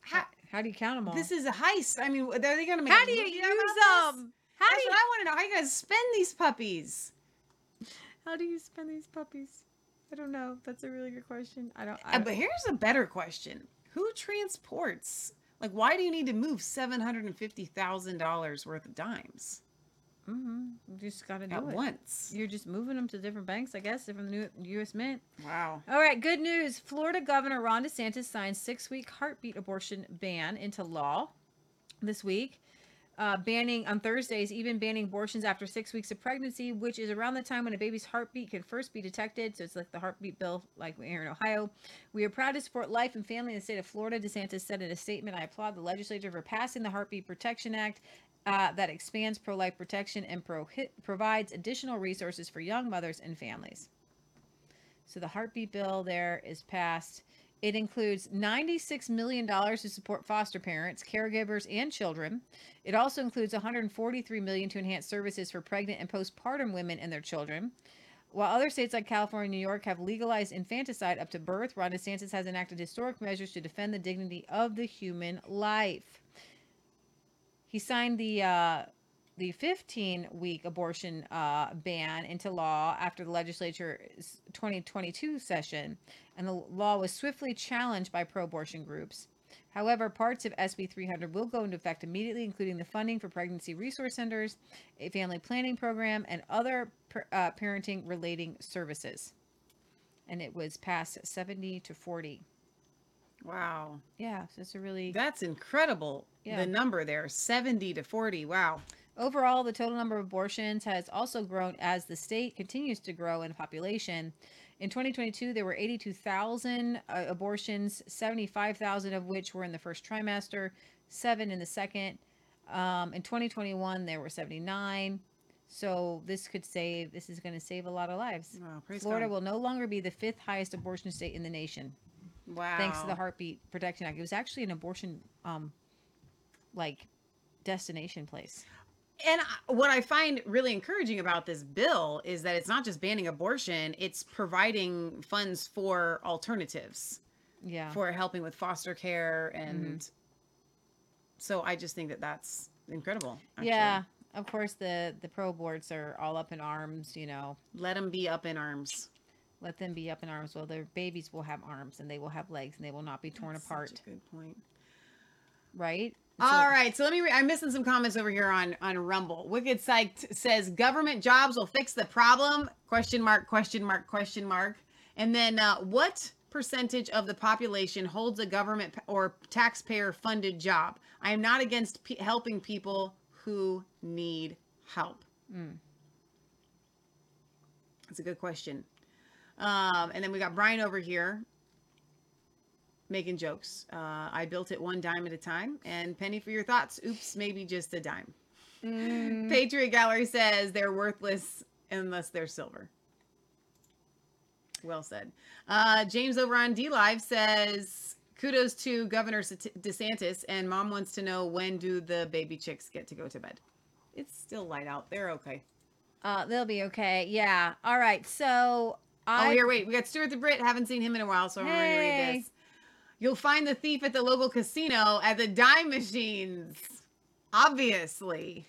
How, how do you count them all? This is a heist. I mean, are they going to make How do you use them? How That's do you- what I want to know. How you guys spend these puppies? How do you spend these puppies? I don't know. That's a really good question. I don't. I don't but here's a better question: Who transports? Like, why do you need to move seven hundred and fifty thousand dollars worth of dimes Mm-hmm. You just got to do at it. once? You're just moving them to different banks, I guess, from the new U.S. Mint. Wow. All right, good news. Florida Governor Ron DeSantis signed six-week heartbeat abortion ban into law this week, uh, banning on Thursdays, even banning abortions after six weeks of pregnancy, which is around the time when a baby's heartbeat can first be detected. So it's like the heartbeat bill, like here in Ohio. We are proud to support life and family in the state of Florida. DeSantis said in a statement, "I applaud the legislature for passing the Heartbeat Protection Act." Uh, that expands pro-life protection and prohi- provides additional resources for young mothers and families. So the heartbeat bill there is passed. It includes $96 million to support foster parents, caregivers, and children. It also includes 143 million to enhance services for pregnant and postpartum women and their children. While other states like California and New York have legalized infanticide up to birth, Ron DeSantis has enacted historic measures to defend the dignity of the human life. He signed the uh, the 15 week abortion uh, ban into law after the legislature's 2022 session, and the law was swiftly challenged by pro abortion groups. However, parts of SB 300 will go into effect immediately, including the funding for pregnancy resource centers, a family planning program, and other per, uh, parenting relating services. And it was passed 70 to 40. Wow. Yeah, so it's a really That's incredible. Yeah. The number there, seventy to forty. Wow. Overall, the total number of abortions has also grown as the state continues to grow in population. In 2022, there were 82,000 uh, abortions, 75,000 of which were in the first trimester, seven in the second. Um, in 2021, there were 79. So this could save. This is going to save a lot of lives. Wow, Florida God. will no longer be the fifth highest abortion state in the nation, Wow. thanks to the Heartbeat Protection Act. It was actually an abortion, um, like, destination place. And what I find really encouraging about this bill is that it's not just banning abortion, it's providing funds for alternatives. Yeah. For helping with foster care and Mhm. so I just think that that's incredible. actually. Yeah, of course the the pro boards are all up in arms. You know, let them be up in arms. Let them be up in arms. Well, their babies will have arms and they will have legs and they will not be torn That's apart. a good point. Right. All right, so let me. Re- I'm missing some comments over here on on Rumble. Wicked Psyched says government jobs will fix the problem? Question mark? Question mark? Question mark? And then uh, what percentage of the population holds a government or taxpayer funded job? I am not against p- helping people who need help. Mm. That's a good question. Um, and then we got Brian over here making jokes. Uh, I built it one dime at a time. And Penny for your thoughts. Oops, maybe just a dime. Patriot Gallery says they're worthless unless they're silver. Well said. Uh, James over on D Live says kudos to Governor DeSantis, and Mom wants to know when do the baby chicks get to go to bed. It's still light out. They're okay. Uh, they'll be okay. Yeah. All right. So I oh, here, wait. We got Stuart the Brit. Haven't seen him in a while, so I'm ready to read this. You'll find the thief at the local casino at the dime machines. Obviously.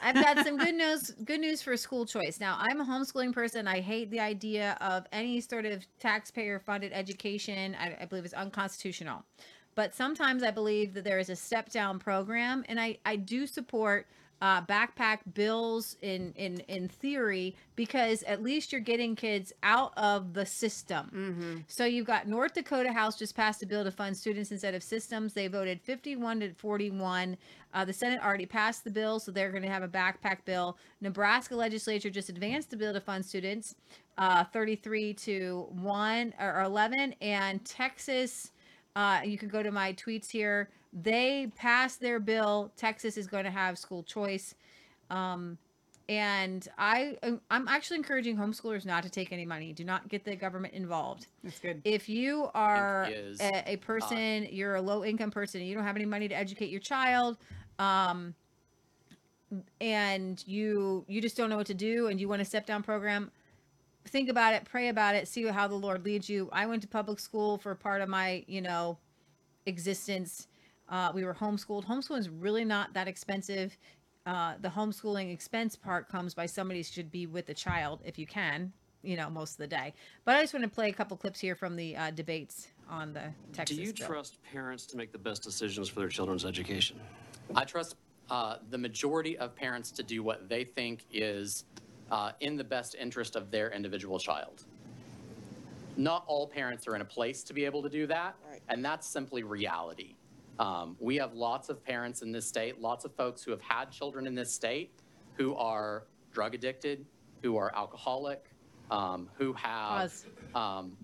I've got some good news. Good news for school choice. Now, I'm a homeschooling person. I hate the idea of any sort of taxpayer-funded education. I, I believe it's unconstitutional. But sometimes I believe that there is a step-down program, and I I do support uh, backpack bills in in in theory because at least you're getting kids out of the system. So you've got North Dakota House just passed a bill to fund students instead of systems. They voted 51 to 41. Uh, the Senate already passed the bill, so they're going to have a backpack bill. Nebraska legislature just advanced the bill to fund students, uh, 33 to one or 11, and Texas. Uh, you can go to my tweets here. They passed their bill. Texas is going to have school choice. Um, and I, I'm actually encouraging homeschoolers not to take any money. Do not get the government involved. That's good. If you are a, a person, you're a low income person, and you don't have any money to educate your child, um, and you you just don't know what to do, and you want a step down program, think about it, pray about it, see how the Lord leads you. I went to public school for part of my, you know, existence. Uh, we were homeschooled. Homeschooling is really not that expensive. Uh, the homeschooling expense part comes by somebody should be with the child if you can, you know, most of the day. But I just want to play a couple clips here from the uh, debates on the Texas. Do you bill. trust parents to make the best decisions for their children's education? I trust uh, the majority of parents to do what they think is uh, in the best interest of their individual child. Not all parents are in a place to be able to do that, and that's simply reality. Um, we have lots of parents in this state, lots of folks who have had children in this state who are drug addicted, who are alcoholic, um, who have. Um,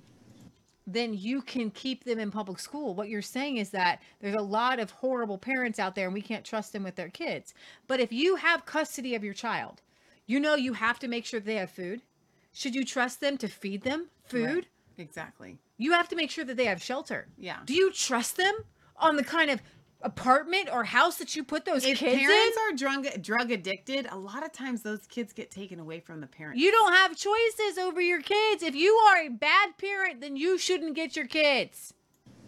then you can keep them in public school. What you're saying is that there's a lot of horrible parents out there and we can't trust them with their kids. But if you have custody of your child, you know you have to make sure they have food. Should you trust them to feed them food? Right. Exactly. You have to make sure that they have shelter. Yeah. Do you trust them on the kind of apartment or house that you put those kids. If kids parents in? are drug drug addicted, a lot of times those kids get taken away from the parents. You don't have choices over your kids. If you are a bad parent, then you shouldn't get your kids.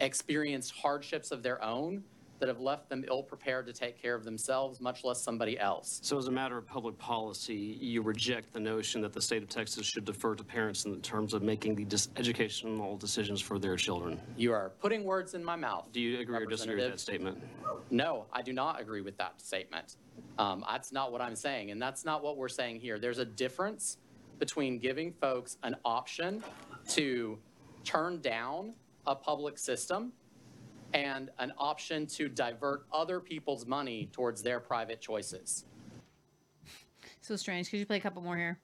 experienced hardships of their own that have left them ill prepared to take care of themselves, much less somebody else. So, as a matter of public policy, you reject the notion that the state of Texas should defer to parents in terms of making the dis- educational decisions for their children. You are putting words in my mouth. Do you agree or disagree with that statement? No, I do not agree with that statement. Um, that's not what I'm saying, and that's not what we're saying here. There's a difference between giving folks an option to turn down a public system and an option to divert other people's money towards their private choices. So strange. Could you play a couple more here?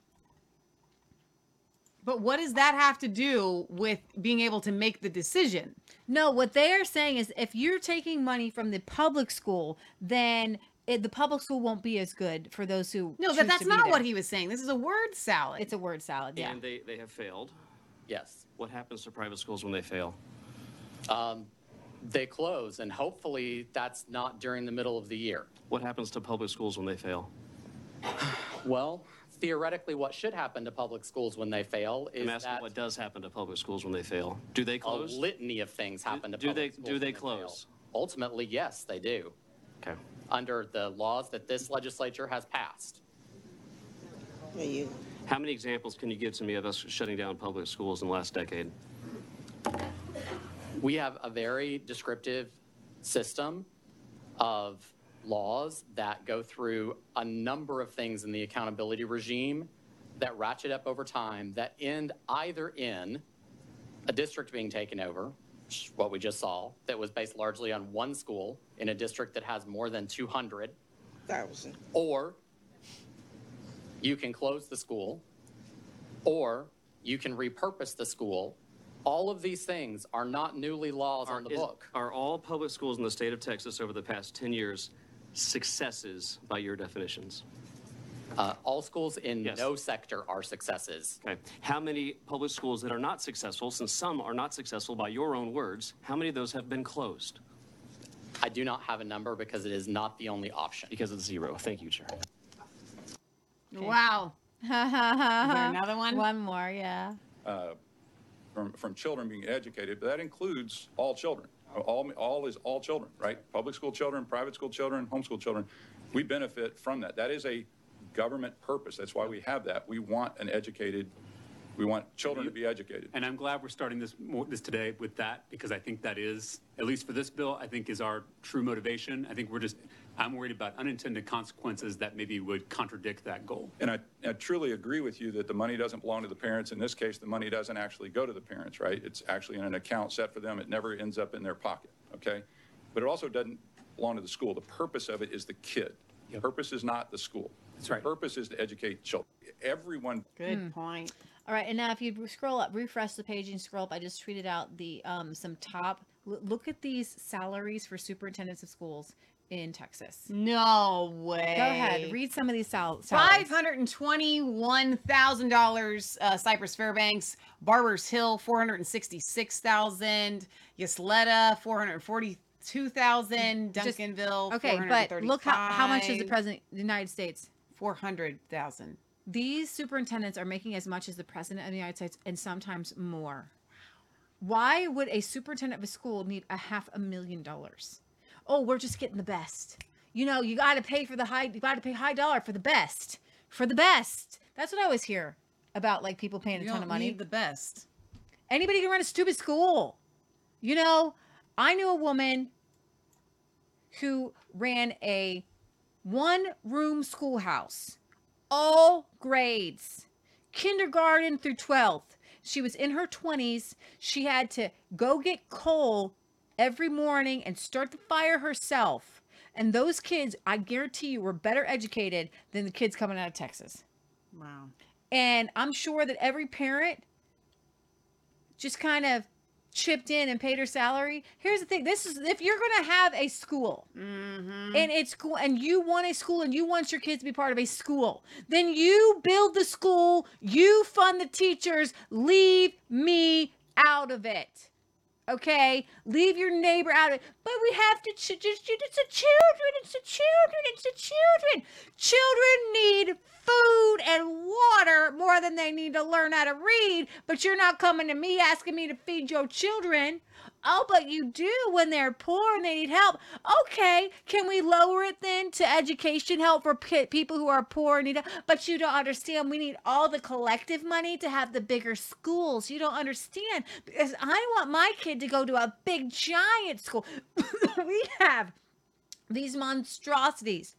But what does that have to do with being able to make the decision? No, what they are saying is if you're taking money from the public school, then it, the public school won't be as good for those who. No, choose that, that's to be not there. what he was saying. This is a word salad. It's a word salad. Yeah. And they, they have failed. Yes. What happens to private schools when they fail? Um, they close, and hopefully that's not during the middle of the year. What happens to public schools when they fail? Well, theoretically, what should happen to public schools when they fail is I'm asking that what does happen to public schools when they fail. Do they close? a litany of things happen to do public they- schools do they when fail. close? Ultimately, yes, they do. Okay. Under the laws that this legislature has passed. How many examples can you give to me of us shutting down public schools in the last decade? We have a very descriptive system of laws that go through a number of things in the accountability regime that ratchet up over time that end either in a district being taken over, which is what we just saw, that was based largely on one school in a district that has more than 200, Thousand. or you can close the school, or you can repurpose the school. All of these things are not newly laws on the Is- book. Are all public schools in the state of Texas over the past 10 years successes by your definitions? Uh, all schools in Yes. no sector are successes. Okay. How many public schools that are not successful, since some are not successful by your own words, how many of those have been closed? I do not have a number because it is not the only option. Because it's zero. Thank you, Chair. Wow. Is there another one? One more, yeah. From, from children being educated, but that includes all children. All, all is all children, right? Public school children, private school children, homeschool children. We benefit from that. That is a government purpose. That's why we have that. We want an educated, we want children to be educated. And I'm glad we're starting this more, this today with that because I think that is, at least for this bill, I think is our true motivation. I think we're just, I'm worried about unintended consequences that maybe would contradict that goal. And I, I truly agree with you that the money doesn't belong to the parents. In this case, the money doesn't actually go to the parents, right? It's actually in an account set for them. It never ends up in their pocket, okay? But it also doesn't belong to the school. The purpose of it is the kid. The purpose is not the school. That's right. The purpose is to educate children. Everyone. Good point. All right, and now if you scroll up, refresh the page and scroll up, I just tweeted out the um some top. l- Look at these salaries for superintendents of schools in Texas. No way. Go ahead, read some of these sal- Five salaries. hundred and twenty-one thousand dollars. Uh, Cypress Fairbanks, Barbers Hill, four hundred and sixty-six thousand. Ysleta, four hundred forty-two thousand. Just- Duncanville, Okay, but look how how much is the president of the United States? Four hundred thousand. These superintendents are making as much as the president of the United States, and sometimes more. Why would a superintendent of a school need a half a million dollars? Oh, we're just getting the best. You know, you got to pay for the high. You got to pay high dollar for the best. For the best. That's what I always hear about like people paying a ton of money. need the best. Anybody can run a stupid school. You know, I knew a woman who ran a one room schoolhouse, all grades, kindergarten through 12th. She was in her 20s. She had to go get coal every morning and start the fire herself. And those kids, I guarantee you, were better educated than the kids coming out of Texas. Wow. And I'm sure that every parent just kind of chipped in and paid her salary. Here's the thing: this is if you're going to have a school, Mm-hmm. and it's cool, and you want a school, and you want your kids to be part of a school, then you build the school, you fund the teachers. Leave me out of it. Okay, leave your neighbor out of it. But we have to ch- just it's the children, it's the children, it's the children. Children need food and water more than they need to learn how to read. But you're not coming to me asking me to feed your children. Oh, but you do when they're poor and they need help. Okay, can we lower it then to education help for p- people who are poor and need help? But you don't understand. We need all the collective money to have the bigger schools. You don't understand because I want my kid to go to a big giant school. we have these monstrosities.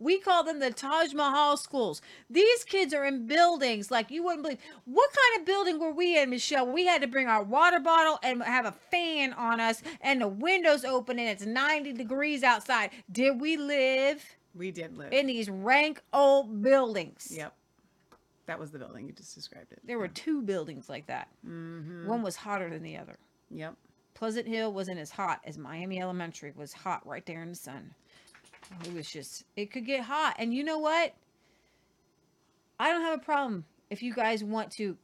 We call them the Taj Mahal schools. These kids are in buildings like you wouldn't believe. What kind of building were we in, Michelle? We had to bring our water bottle and have a fan on us and the windows open and it's 90 degrees outside. Did we live We did live. in these rank old buildings? Yep. That was the building you just described it. There were two buildings like that. Mm-hmm. One was hotter than the other. Yep. Pleasant Hill wasn't as hot as Miami Elementary was hot right there in the sun. It was just it could get hot. And you know what? I don't have a problem if you guys want to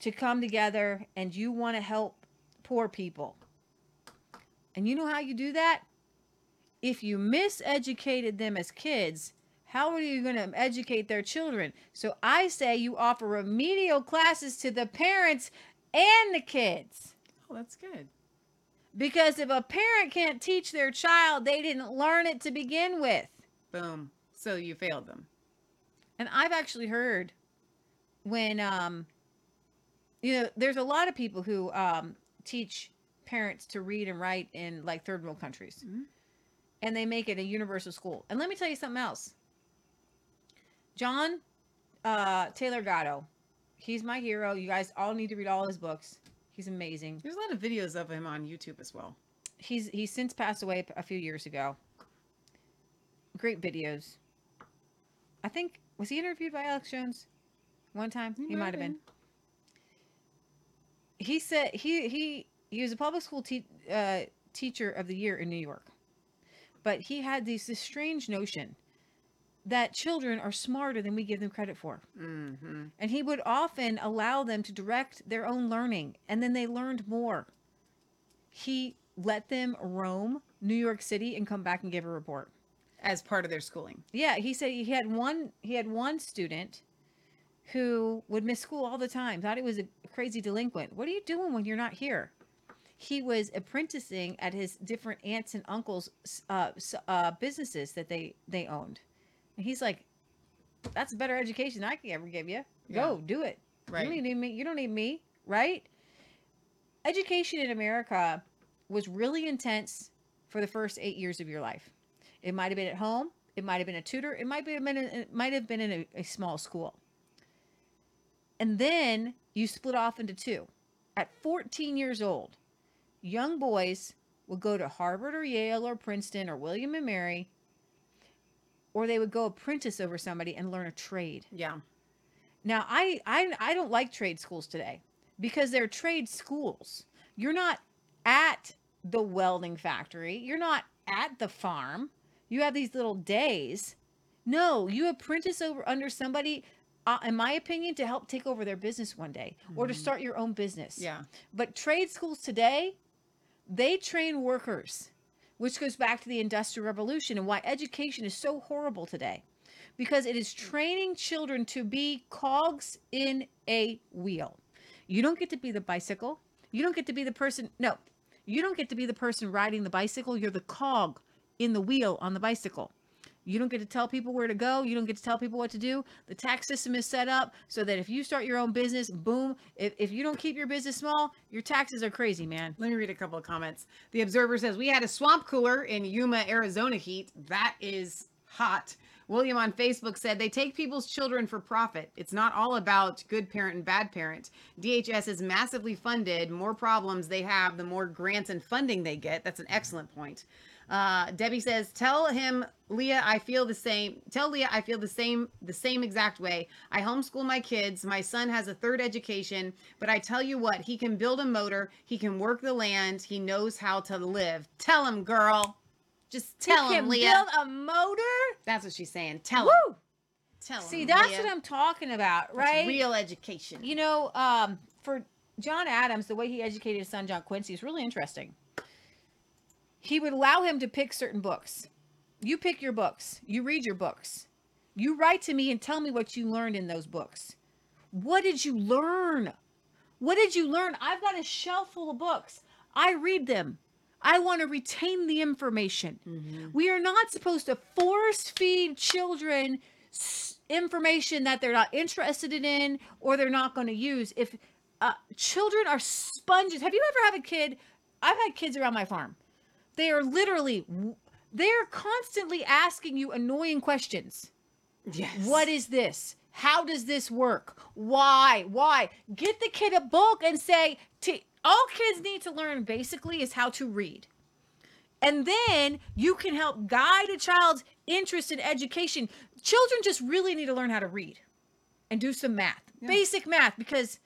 to come together and you want to help poor people. And you know how you do that? If you miseducated them as kids, how are you going to educate their children? So I say you offer remedial classes to the parents and the kids. Oh, that's good. Because if a parent can't teach their child, they didn't learn it to begin with. Boom. So you failed them. And I've actually heard when um you know, there's a lot of people who um teach parents to read and write in like third world countries. And they make it a universal school. And let me tell you something else. John uh Taylor Gatto. He's my hero. You guys all need to read all his books. He's amazing. There's a lot of videos of him on YouTube as well. He's he's since passed away a few years ago. Great videos. I think was he interviewed by Alex Jones one time? He, might have been. He said he he he was a public school te- uh, teacher of the year in New York, but he had this, this strange notion that children are smarter than we give them credit for. Mm-hmm. And he would often allow them to direct their own learning, and then they learned more. He let them roam New York City and come back and give a report as part of their schooling. Yeah, he said he had one he had one student who would miss school all the time. Thought he was a crazy delinquent. What are you doing when you're not here? he was apprenticing at his different aunts and uncles' uh, uh, businesses that they they owned. And he's like, "That's a better education I could ever give you. Go do it. Right. You don't need me. You don't need me. Right? Education in America was really intense for the first eight years of your life. It might have been at home. It might have been a tutor. It might have been. It might have been in a, a small school. And then you split off into two. At 14 years old, young boys would go to Harvard or Yale or Princeton or William and Mary, or they would go apprentice over somebody and learn a trade. Yeah. Now, I, I I don't like trade schools today because they're trade schools. You're not at the welding factory. You're not at the farm. You have these little days. No, you apprentice over under somebody uh, in my opinion to help take over their business one day or to Mhm. start your own business. Yeah. But trade schools today, they train workers, which goes back to the industrial revolution and why education is so horrible today because it is training children to be cogs in a wheel. You don't get to be the bicycle. You don't get to be the person. No, you don't get to be the person riding the bicycle. You're the cog in the wheel on the bicycle. You don't get to tell people where to go. You don't get to tell people what to do. The tax system is set up so that if you start your own business, boom, if, if you don't keep your business small, your taxes are crazy, man. Let me read a couple of comments. The Observer says, We had a swamp cooler in Yuma, Arizona heat. That is hot. William on Facebook said, They take people's children for profit. It's not all about good parent and bad parent. DHS is massively funded. More problems they have, the more grants and funding they get. That's an excellent point. Uh, Debbie says, "Tell him, Leah, I feel the same. Tell Leah I feel the same, the same exact way. I homeschool my kids. My son has a third education, but I tell you what, he can build a motor. He can work the land. He knows how to live. Tell him, girl. Just tell he him, Leah. build a motor. That's what she's saying. Tell Woo! him. Tell him. See, that's Leah. what I'm talking about, It's right? real education. You know, um, for John Adams, the way he educated his son John Quincy is really interesting. He would allow him to pick certain books. You pick your books. You read your books. You write to me and tell me what you learned in those books. What did you learn? What did you learn? I've got a shelf full of books. I read them. I want to retain the information. We are not supposed to force feed children information that they're not interested in or they're not going to use. If uh, children are sponges, have you ever had a kid? I've had kids around my farm. They are literally, they're constantly asking you annoying questions. Yes. What is this? How does this work? Why? Why? Get the kid a book and say, to, all kids need to learn basically is how to read. And then you can help guide a child's interest in education. Children just really need to learn how to read and do some math, basic math, because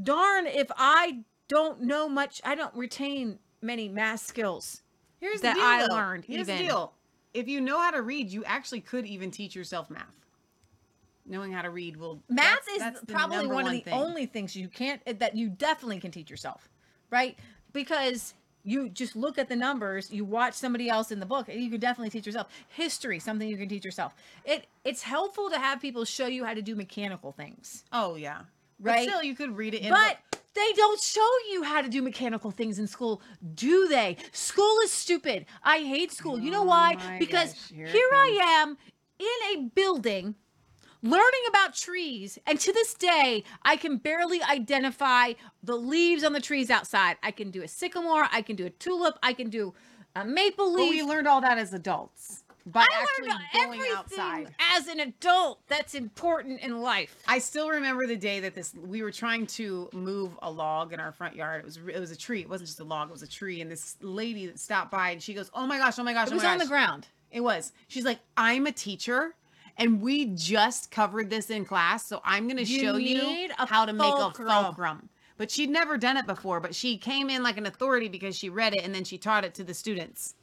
darn if I don't know much, I don't retain many math skills Here's that the deal, I though. learned. Here's even. the deal. If you know how to read, you actually could even teach yourself math. Knowing how to read will math that's- is that's probably number one of the thing. only things you can't eh, that you definitely can teach yourself right because you just look at the numbers you watch somebody else in the book and you can definitely teach yourself history something you can teach yourself it it's helpful to have people show you how to do mechanical things Oh yeah. right But still, you could read it in. but they don't show you how to do mechanical things in school, do they? School is stupid. I hate school. You know oh why? Oh my Because gosh, here here, I am in a building learning about trees, and to this day, I can barely identify the leaves on the trees outside. I can do a sycamore, I can do a tulip, I can do a maple leaf. we learned all that as adults. By I actually learned going everything outside. as an adult that's important in life. I still remember the day that this we were trying to move a log in our front yard. It was it was a tree. It wasn't just a log. It was a tree. And this lady that stopped by and she goes, "Oh my gosh! Oh my gosh! It oh was on the ground. It was. She's like, "I'm a teacher." And we just covered this in class, so I'm going to show you how to make a fulcrum. fulcrum. But she'd never done it before, but she came in like an authority because she read it and then she taught it to the students.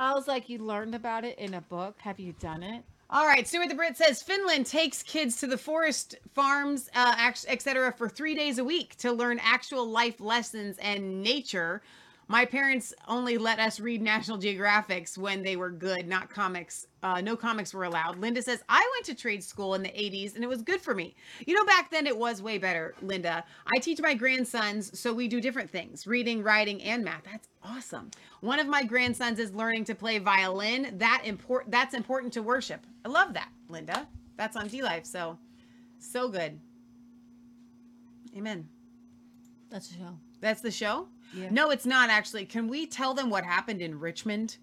I was like, you learned about it in a book. Have you done it? All right, Stuart the Brit says Finland takes kids to the forest farms, uh, etc., for three days a week to learn actual life lessons and nature. My parents only let us read National Geographics when they were good, not comics. Uh, no comics were allowed. Linda says, I went to trade school in the 80s and it was good for me. You know, back then it was way better, Linda. I teach my grandsons, so we do different things reading, writing, and math. That's awesome. One of my grandsons is learning to play violin. That import that's important to worship. I love that, Linda. That's on D Live. So, so good. Amen. That's the show. That's the show? Yeah. No, it's not actually. Can we tell them what happened in Richmond?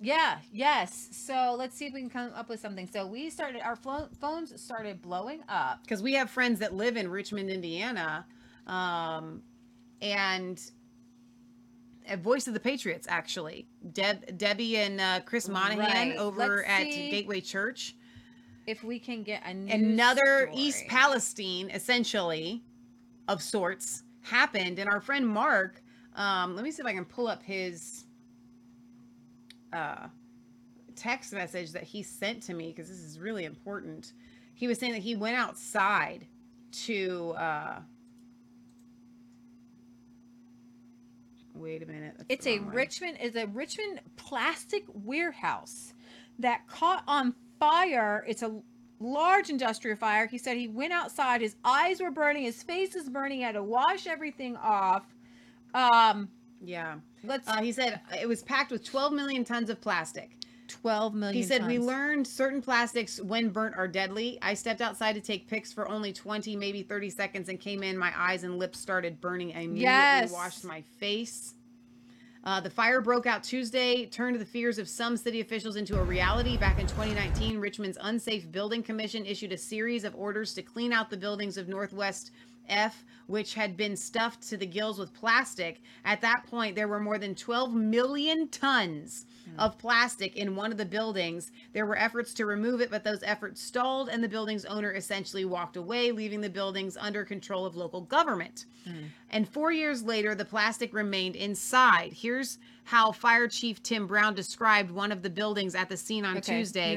Yeah, yes. So let's see if we can come up with something. So we started, our flo- phones started blowing up. Because we have friends that live in Richmond, Indiana. Um, and a Voice of the Patriots, actually. Deb, Debbie and uh, Chris Monahan Right. over Let's at see. Gateway Church. If we can get a news Another story. East Palestine, essentially, of sorts, happened. And our friend Mark, um, let me see if I can pull up his uh, text message that he sent to me because this is really important. He was saying that he went outside to. Uh, wait a minute. that's It's a one. Richmond is a Richmond plastic warehouse that caught on fire. It's a large industrial fire. He said he went outside, his eyes were burning, his face is burning, he had to wash everything off. Um Yeah. let's Uh, he said it was packed with 12 million tons of plastic. 12 million He said, We learned certain plastics, when burnt, are deadly. I stepped outside to take pics for only 20, maybe 30 seconds and came in. My eyes and lips started burning. I immediately Yes. washed my face. Uh, the fire broke out Tuesday, turned the fears of some city officials into a reality. Back in 2019, Richmond's Unsafe Building Commission issued a series of orders to clean out the buildings of Northwest F, which had been stuffed to the gills with plastic. At that point, there were more than 12 million tons of plastic in one of the buildings. There were efforts to remove it, but those efforts stalled, and the building's owner essentially walked away, leaving the buildings under control of local government. And four years later, the plastic remained inside. Here's how Fire Chief Tim Brown described one of the buildings at the scene on Okay, Tuesday.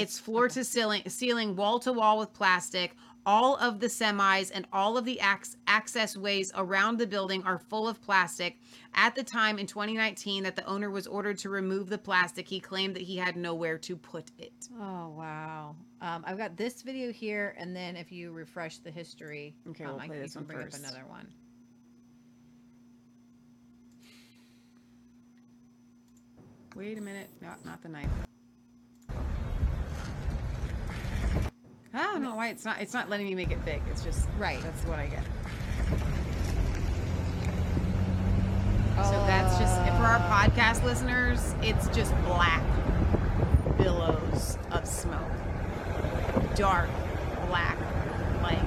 It's floor to ceiling, ceiling, wall to wall with plastic. All of the semis and all of the ac- access ways around the building are full of plastic. At the time in 2019 that the owner was ordered to remove the plastic, he claimed that he had nowhere to put it. Oh wow! Um, I've got this video here, and then if you refresh the history, Okay, um, we'll I play this can one bring first. up another one. Wait a minute. No, not the knife. I don't know why it's not. It's not letting me make it big. It's just Right. That's what I get. So that's just for our podcast listeners. It's just black billows of smoke, dark black, like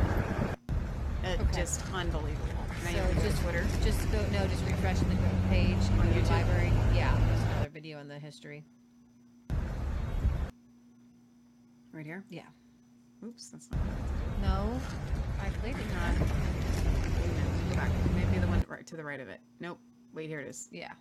uh, just unbelievable. Now you So can go to just Twitter. just go no, just refresh the page On on your YouTube? library. Yeah, there's another video in the history. Right here. Yeah. Oops, that's not. No, I played it not. Wait a minute. Go back. Maybe the one right to the right of it. Nope. Wait, here it is. Yeah.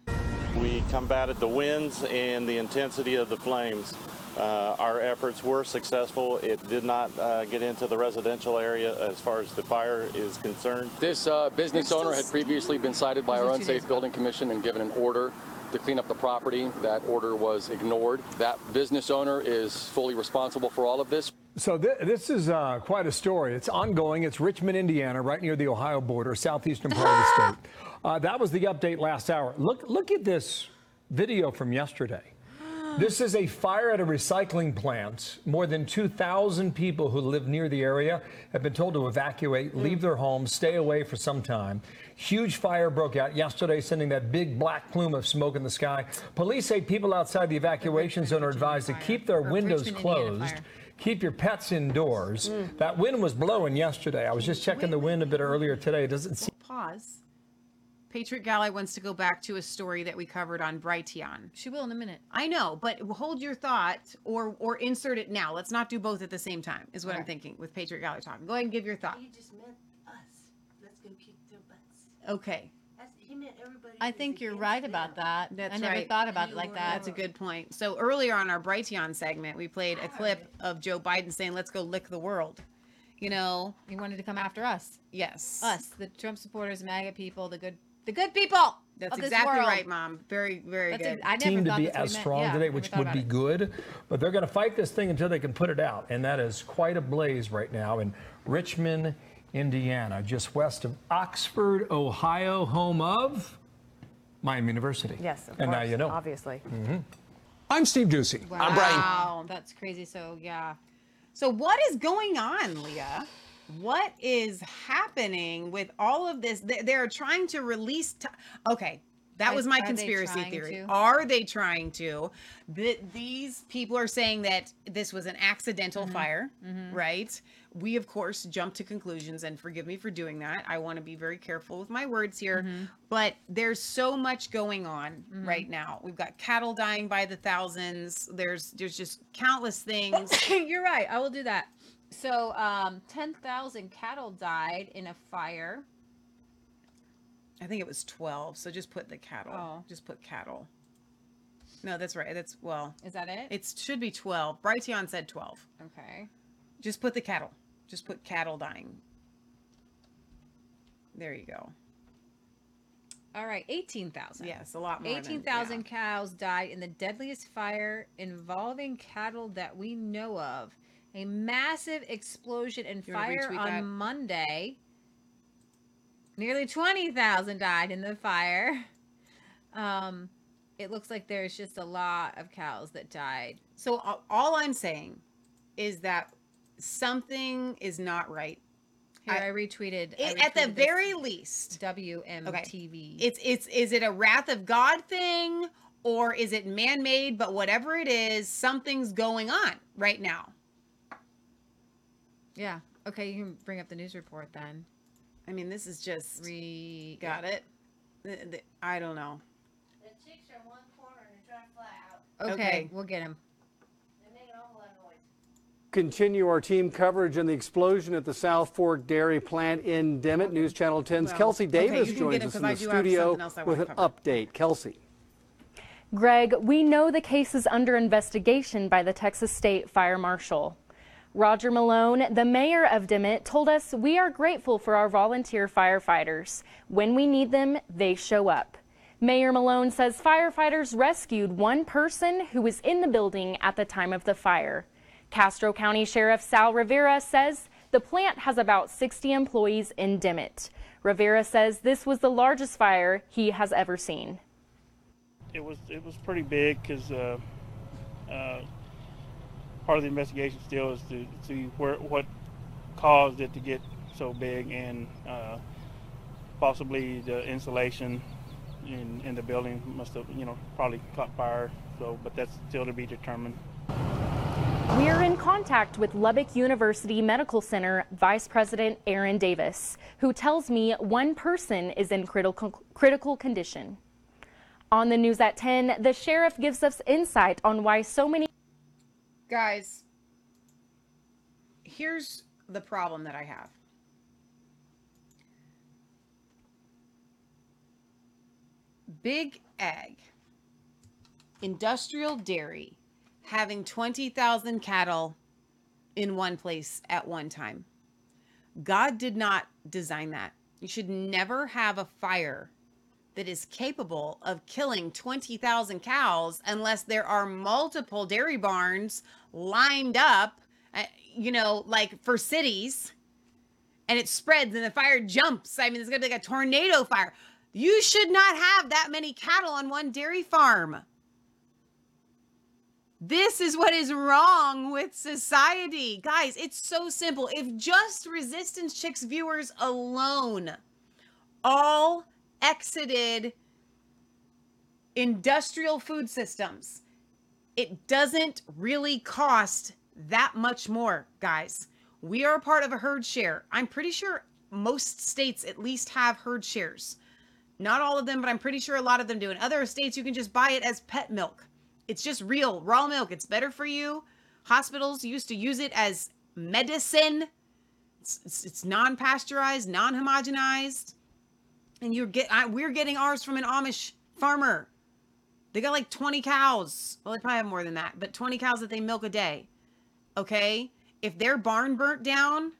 We combated the winds and the intensity of the flames. Uh, our efforts were successful. It did not uh, get into the residential area as far as the fire is concerned. This uh, business owner had previously been cited by our Two days Unsafe Building Commission and given an order to clean up the property. That order was ignored. That business owner is fully responsible for all of this. So th- this is uh, quite a story. It's ongoing. It's Richmond, Indiana, right near the Ohio border, southeastern part of the state. Uh, that was the update last hour. Look, look at this video from yesterday. This is a fire at a recycling plant. More than 2,000 people who live near the area have been told to evacuate, leave their homes, stay away for some time. Huge fire broke out yesterday, sending that big black plume of smoke in the sky. Police say people outside the evacuation zone are advised to keep their windows closed. Fire. Keep your pets indoors. Mm. That wind was blowing yesterday. I was just checking the wind a bit earlier today. It doesn't seem. Pause. Patriot Galley wants to go back to a story that we covered on Brighteon. She will in a minute. I know, but hold your thought or or insert it now. Let's not do both at the same time. Is what I'm thinking with Patriot Galley talking. Go ahead and give your thought. He just meant us. Let's go kick their butts. Okay. That's, he everybody. I think you're right about that. That's I never right. thought about it like that. That's a good point. So earlier on our Brighteon segment, we played a clip of Joe Biden saying, "Let's go lick the world." You know, he wanted to come after us. Yes. Us, the Trump supporters, MAGA people, the good The good people. That's of this exactly world. right, Mom. Very, very That's good. a- I never team to be as strong Yeah, today, which would be it. good. But they're going to fight this thing until they can put it out, and that is quite a blaze right now in Richmond, Indiana, just west of Oxford, Ohio, home of Miami University. Yes, of and now you know. Obviously. I'm Steve Doocy. Wow, that's crazy. So yeah, So what is going on, Leah? What is happening with all of this? They- They're trying to release. T- okay, that Are- was my are they conspiracy trying theory. to? Are they trying to? That these people are saying that this was an accidental Mm-hmm. fire, right? We of course jump to conclusions, and forgive me for doing that. I want to be very careful with my words here, Mm-hmm. but there's so much going on right now. We've got cattle dying by the thousands. There's there's just countless things. you're right. I will do that. So, um, ten thousand cattle died in a fire. I think it was 12. So just put the cattle. Oh. Just put cattle. No, that's right. That's well. Is that it? It should be 12. Brighteon said 12. Okay. Just put the cattle. Just put cattle dying. There you go. All right, eighteen thousand. Yes, a lot more. than- Eighteen thousand cows died in the deadliest fire involving cattle that we know of. A massive explosion and You fire on that? Monday. Nearly twenty thousand died in the fire. Um, it looks like there's just a lot of cows that died. So all I'm saying is that something is not right. Here, I, I- retweeted. I It- at the very least, WMTV. It's it's is it a wrath of God thing or is it man-made? But whatever it is, something's going on right now. Yeah. Okay, you can bring up the news report then. I mean, this is just Re got it. The- the- I don't know. The chicks are one corner and they're trying to fly out. Okay, Okay. we'll get him. They're making a whole lot of noise. Continue our team coverage on the explosion at the South Fork Dairy Plant in Dimmitt. News Channel 10's Well, Kelsey Davis you can get joins us in the studio something else I with an cover. update. Kelsey. Greg, we know the case is under investigation by the Texas State Fire Marshal. Roger Malone, the mayor of Dimmitt, told us we are grateful for our volunteer firefighters. When we need them, they show up. Mayor Malone says firefighters rescued one person who was in the building at the time of the fire. Castro County Sheriff Sal Rivera says the plant has about 60 employees in Dimmitt. Rivera says this was the largest fire he has ever seen. it was it was pretty big because uh, uh, part of the investigation still is to see where what caused it to get so big and uh, possibly the insulation in, in the building must have you know probably caught fire. So, but that's still to be determined. We're in contact with Lubbock University Medical Center Vice President Aaron Davis, who tells me one person is in critical, critical condition. On the news at 10, the sheriff gives us insight on why so many Guys, here's the problem that I have. Big Ag, industrial dairy, having 20,000 cattle in one place at one time. God did not design that. You should never have a fire that is capable of killing 20,000 cows unless there are multiple dairy barns lined up, uh, you know, like for cities, and it spreads and the fire jumps. I mean, it's going to be like a tornado fire. You should not have that many cattle on one dairy farm. This is what is wrong with society. Guys, it's so simple. If just Resistance Chicks viewers alone all exited industrial food systems, it doesn't really cost that much more, guys. We are a part of a herd share. I'm pretty sure most states at least have herd shares. Not all of them, but I'm pretty sure a lot of them do. In other states, you can just buy it as pet milk. It's just real, raw milk. It's better for you. Hospitals used to use it as medicine. It's, it's, it's non pasteurized, non homogenized. And you're get I, we're getting ours from an Amish farmer. They got like 20 cows. Well, they probably have more than that, but 20 cows that they milk a day. Okay? If their barn burnt down,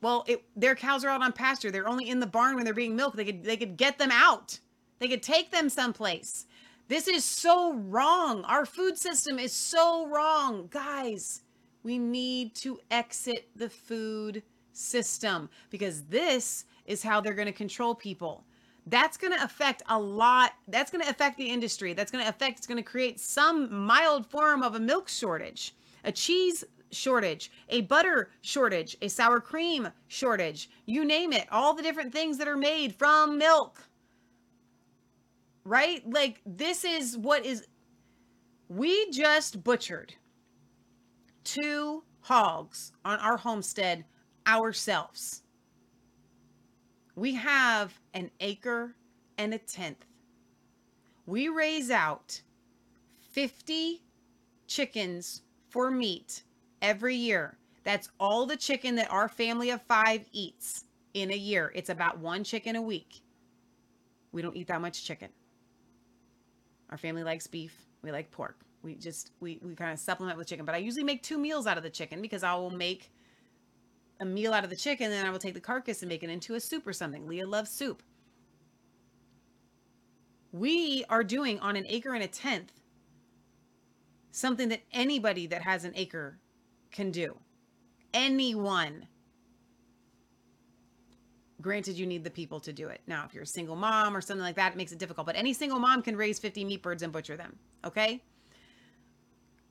well, it, their cows are out on pasture. They're only in the barn when they're being milked. They could they could get them out. They could take them someplace. This is so wrong. Our food system is so wrong. Guys, we need to exit the food system because this is how they're going to control people. That's going to affect a lot. That's going to affect the industry. That's going to affect, it's going to create some mild form of a milk shortage, a cheese shortage, a butter shortage, a sour cream shortage. You name it, all the different things that are made from milk. Right? Like, this is what is. We just butchered two hogs on our homestead ourselves. We have an acre and a tenth. We raise out 50 chickens for meat every year. That's all the chicken that our family of five eats in a year. It's about one chicken a week. We don't eat that much chicken. Our family likes beef. We like pork. We just we we kind of supplement with chicken. But I usually make two meals out of the chicken because I will make a meal out of the chicken, then I will take the carcass and make it into a soup or something. Leah loves soup. We are doing on an acre and a tenth something that anybody that has an acre can do. Anyone. Granted, you need the people to do it. Now, if you're a single mom or something like that, it makes it difficult. But any single mom can raise 50 meat birds and butcher them. Okay?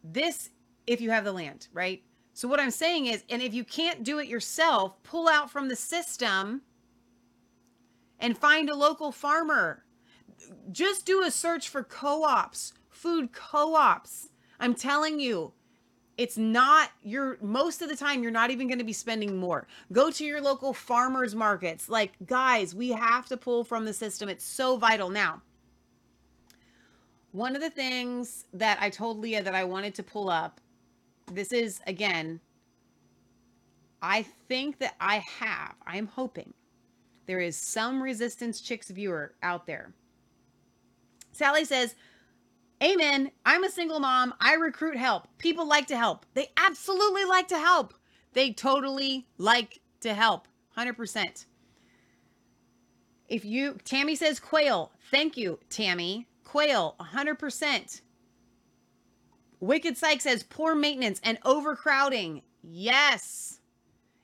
This, if you have the land, right? So, what I'm saying is, and if you can't do it yourself, pull out from the system and find a local farmer. Just do a search for co ops, food co ops. I'm telling you, it's not you're most of the time you're not even going to be spending more. Go to your local farmers markets. Like guys we have to pull from the system. It's so vital. Now one of the things that i told leah that i wanted to pull up this is again i think that i have i'm hoping there is some resistance chicks viewer out there. Sally says Amen. I'm a single mom. I recruit help. People like to help. They absolutely like to help. They totally like to help. 100%. If you, Tammy says quail. Thank you, Tammy. Quail, 100%. Wicked Psych says poor maintenance and overcrowding. Yes.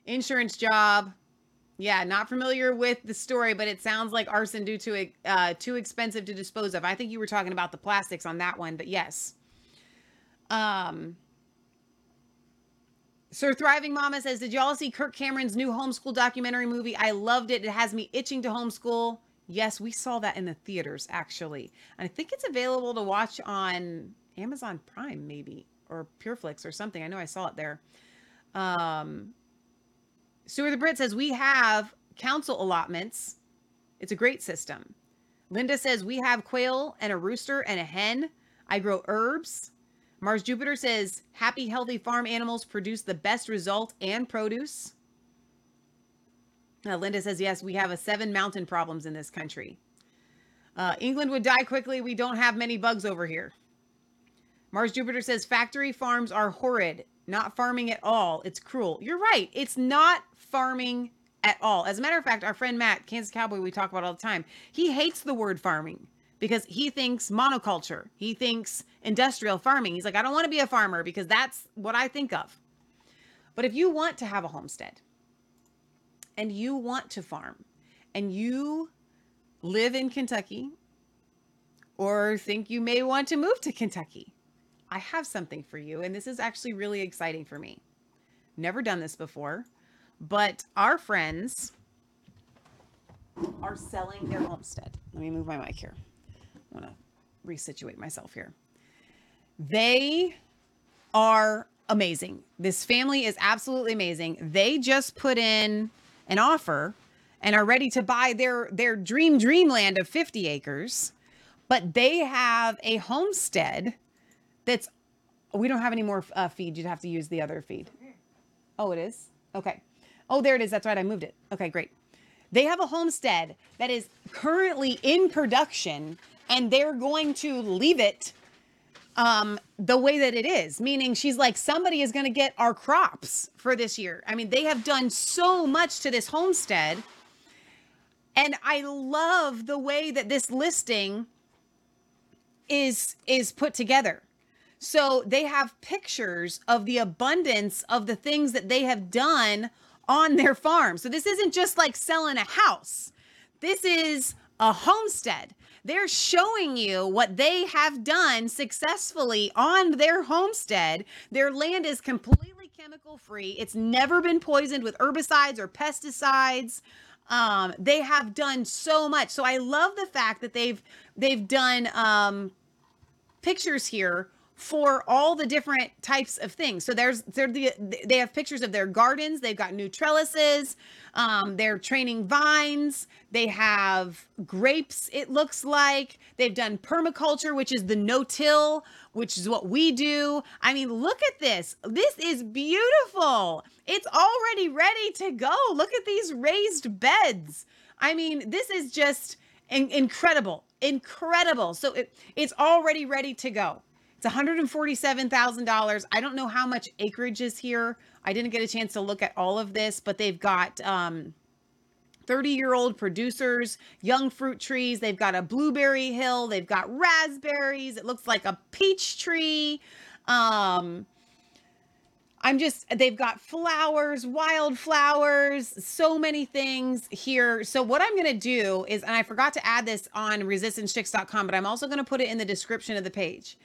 Insurance job. Yeah, not familiar with the story, but it sounds like arson due to uh, too expensive to dispose of. I think you were talking about the plastics on that one, but yes. Um, Sir Thriving Mama says, Did y'all see Kirk Cameron's new homeschool documentary movie? I loved it. It has me itching to homeschool. Yes, we saw that in the theaters, actually. And I think it's available to watch on Amazon Prime, maybe, or Pureflix or something. I know I saw it there. Um, Stuart the Brit says we have council allotments. It's a great system. Linda says we have quail and a rooster and a hen. I grow herbs. Mars Jupiter says happy, healthy farm animals produce the best result and produce. Uh, Linda says yes, we have a seven mountain problems in this country. Uh, England would die quickly. We don't have many bugs over here. Mars Jupiter says factory farms are horrid, not farming at all. It's cruel. You're right. It's not farming at all. As a matter of fact, our friend Matt, Kansas Cowboy, we talk about all the time, he hates the word farming because he thinks monoculture. He thinks industrial farming. He's like, I don't want to be a farmer because that's what I think of. But if you want to have a homestead and you want to farm and you live in Kentucky or think you may want to move to Kentucky, I have something for you. And this is actually really exciting for me. Never done this before. But our friends are selling their homestead. Let me move my mic here. I want to resituate myself here. They are amazing. This family is absolutely amazing. They just put in an offer and are ready to buy their their dream dreamland of 50 acres, but they have a homestead that's we don't have any more uh, feed. You'd have to use the other feed. Oh, it is? Okay. Oh, there it is. That's right. I moved it. Okay, great. They have a homestead that is currently in production and they're going to leave it um, the way that it is, meaning she's like, somebody is going to get our crops for this year. I mean, they have done so much to this homestead And I love the way that this listing is is put together. So they have pictures of the abundance of the things that they have done on their farm. So this isn't just like selling a house. This is a homestead. They're showing you what they have done successfully on their homestead. Their land is completely chemical free. It's never been poisoned with herbicides or pesticides. Um, they have done so much. So I love the fact that they've they've done um, pictures here for all the different types of things. So there's the they have pictures of their gardens. They've got new trellises. Um, they're training vines. They have grapes. It looks like they've done permaculture, which is the no-till, which is what we do. I mean, look at this. This is beautiful. It's already ready to go. Look at these raised beds. I mean, this is just in- incredible, incredible. So it, it's already ready to go. It's $147,000. I don't know how much acreage is here. I didn't get a chance to look at all of this, but they've got um 30 year old producers, young fruit trees. They've got a blueberry hill. They've got raspberries. It looks like a peach tree. Um, I'm just, they've got flowers, wildflowers, so many things here. So, what I'm going to do is, and I forgot to add this on resistancechicks.com, but I'm also going to put it in the description of the page.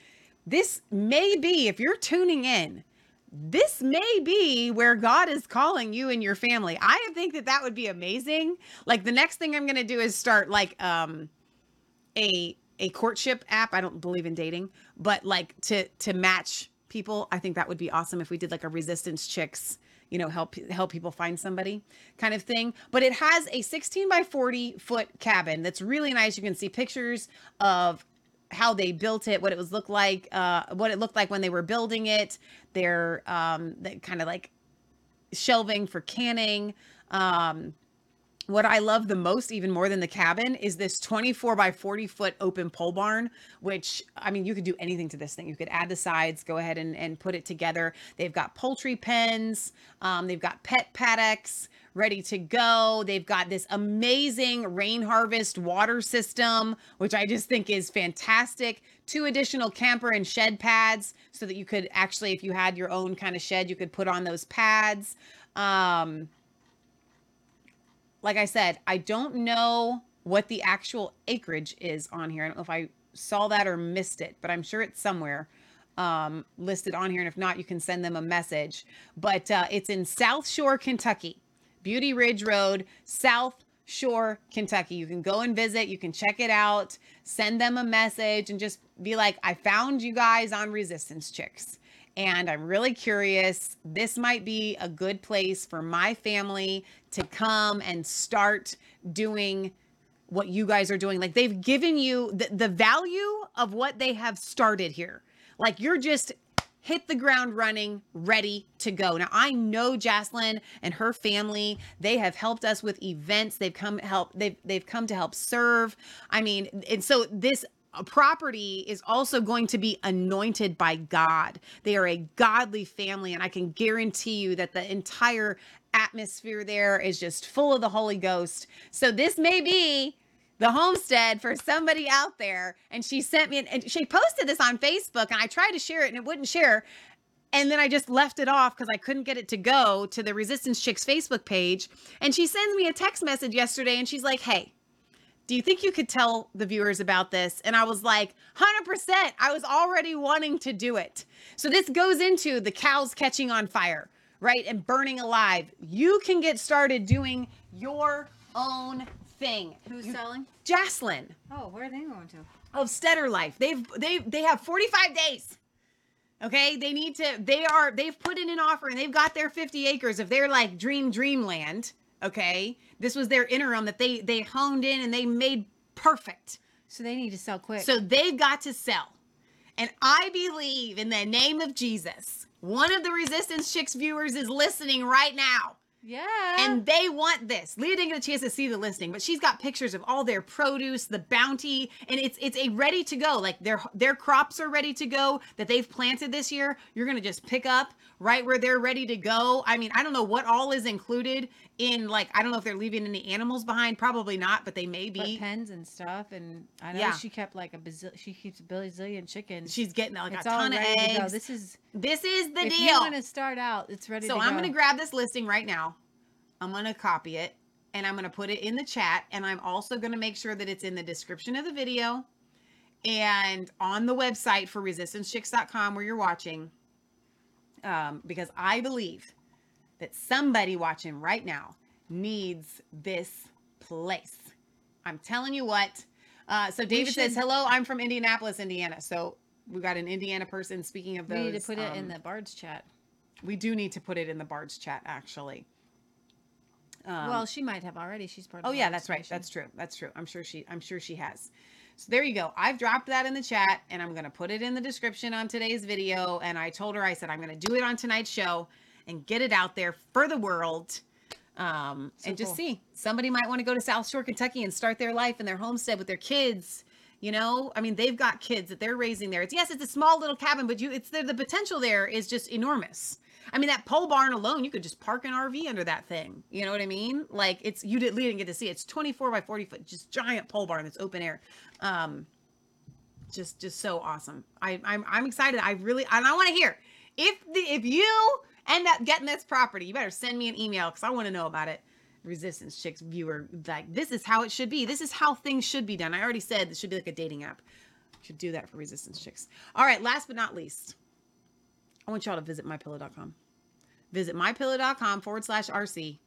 This may be, if you're tuning in, this may be where God is calling you and your family. I think that that would be amazing. Like the next thing I'm going to do is start like um a a courtship app. I don't believe in dating, but like to to match people. I think that would be awesome if we did like a resistance chicks, you know, help help people find somebody kind of thing. But it has a 16 by 40 foot cabin that's really nice. You can see pictures of how they built it, what it was look like, uh, what it looked like when they were building it. Their um, the kind of like shelving for canning. Um, what I love the most, even more than the cabin, is this 24 by 40 foot open pole barn, which I mean, you could do anything to this thing. You could add the sides, go ahead and, and put it together. They've got poultry pens, um, they've got pet paddocks ready to go. They've got this amazing rain harvest water system, which I just think is fantastic. Two additional camper and shed pads so that you could actually, if you had your own kind of shed, you could put on those pads. Um, like I said, I don't know what the actual acreage is on here. I don't know if I saw that or missed it, but I'm sure it's somewhere um, listed on here. And if not, you can send them a message. But uh, it's in South Shore, Kentucky, Beauty Ridge Road, South Shore, Kentucky. You can go and visit, you can check it out, send them a message, and just be like, I found you guys on Resistance Chicks and I'm really curious. This might be a good place for my family to come and start doing what you guys are doing. Like they've given you the, the value of what they have started here. Like you're just hit the ground running, ready to go. Now I know Jaslyn and her family, they have helped us with events. They've come help they've they've come to help serve. I mean, and so this property is also going to be anointed by God. They are a godly family, and I can guarantee you that the entire atmosphere there is just full of the Holy Ghost. So this may be the homestead for somebody out there. And she sent me, and she posted this on Facebook, and I tried to share it, and it wouldn't share. And then I just left it off because I couldn't get it to go to the Resistance Chicks Facebook page. And she sends me a text message yesterday, and she's like, "Hey." Do you think you could tell the viewers about this? And I was like, 100%. I was already wanting to do it. So this goes into the cows catching on fire, right? And burning alive. You can get started doing your own thing. Who's You- selling? Jaslyn Oh, where are they going to? of Stetter Life. They've they they have 45 days. Okay, they need to. They are. They've put in an offer and they've got their 50 acres of their like dream dreamland. Okay, this was their interim that they they honed in and they made perfect. So they need to sell quick. So they've got to sell. And I believe in the name of Jesus. One of the Resistance Chicks viewers is listening right now. Yeah. And they want this. Leah didn't get a chance to see the listing, but she's got pictures of all their produce, the bounty, and it's it's a ready to go. Like their their crops are ready to go that they've planted this year. You're gonna just pick up right where they're ready to go. I mean, I don't know what all is included in like I don't know if they're leaving any animals behind. Probably not, but they may But be. pens and stuff, and I know Yeah. she kept like a bazil- she keeps a bazillion chickens. She's getting like it's a ton of eggs. This is This is the if deal. you want to start out, it's ready. So I'm go. going to grab this listing right now. I'm going to copy it and I'm going to put it in the chat. And I'm also going to make sure that it's in the description of the video and on the website for resistancechicks.com where you're watching. Um, because I believe that somebody watching right now needs this place. I'm telling you what. Uh, so David says, "Hello, I'm from Indianapolis, Indiana." So we got an Indiana person. Speaking of We those, need to put it in um, the Bard's chat. we do need to put it in the Bard's chat, actually. Um, well, she might have already. She's part. oh yeah, that's right. That's true. That's true. I'm sure she. I'm sure she has. So there you go. I've dropped that in the chat, and I'm gonna put it in the description on today's video. And I told her, I said, I'm gonna do it on tonight's show and get it out there for the world. Um, So and just cool. see. Somebody might want to go to South Shore, Kentucky, and start their life in their homestead with their kids. You know, I mean, they've got kids that they're raising there. It's yes, it's a small little cabin, but you, it's the, the potential there is just enormous. I mean, that pole barn alone, you could just park an RV under that thing. You know what I mean? Like it's you didn't, didn't get to see. it. It's 24 by 40 foot, just giant pole barn that's open air. Um, just just so awesome. I I'm I'm excited. I really and I want to hear if the if you end up getting this property, you better send me an email because I want to know about it. Resistance Chicks viewer, like this is how it should be. This is how things should be done. I already said this should be like a dating app. Should do that for Resistance Chicks. All right, last but not least, I want y'all to visit mypillow.com. Visit mypillow.com forward slash RC.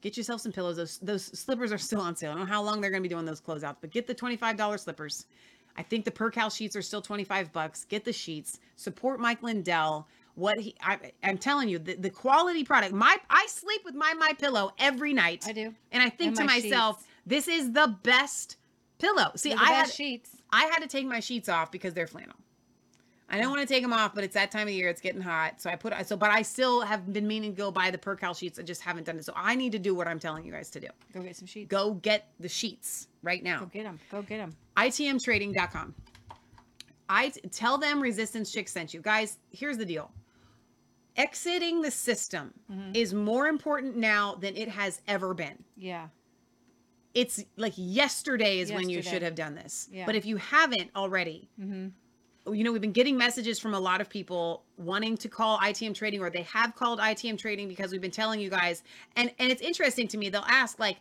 Get yourself some pillows. Those those slippers are still on sale. I don't know how long they're going to be doing those closeouts, but get the $25 slippers. I think the Percale sheets are still 25 bucks. Get the sheets. Support Mike Lindell. What he I, I'm telling you, the, the quality product. My I sleep with my my pillow every night. I do. And I think And to my myself, sheets. this is the best pillow. See, the I had sheets. I had to take my sheets off because they're flannel. I don't want to take them off, but it's that time of year. It's getting hot, so I put so. But I still have been meaning to go buy the Percale sheets. I just haven't done it. So I need to do what I'm telling you guys to do. Go get some sheets. Go get the sheets right now. Go get them. Go get them. ITMtrading.com. I tell them Resistance Chick sent you guys. Here's the deal. Exiting the system Mhm. is more important now than it has ever been. Yeah. It's like yesterday is when you should have done this. Yeah. But if you haven't already, Mm-hmm. You know, we've been getting messages from a lot of people wanting to call ITM trading or they have called ITM trading because we've been telling you guys. And and it's interesting to me. They'll ask like,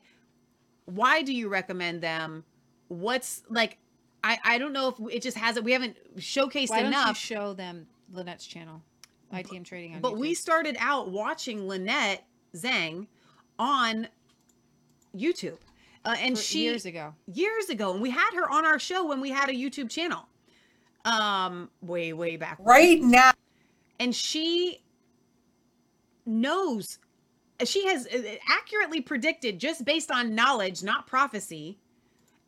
why do you recommend them? What's like I I don't know if it just hasn't we haven't showcased Why don't you enough. show them Lynette's channel, ITM Trading on but YouTube. we started out watching Lynette Zhang on YouTube. Uh, and For- she years ago. years ago and we had her on our show when we had a youtube channel um way way back Right now. and she knows she has uh, accurately predicted just based on knowledge not prophecy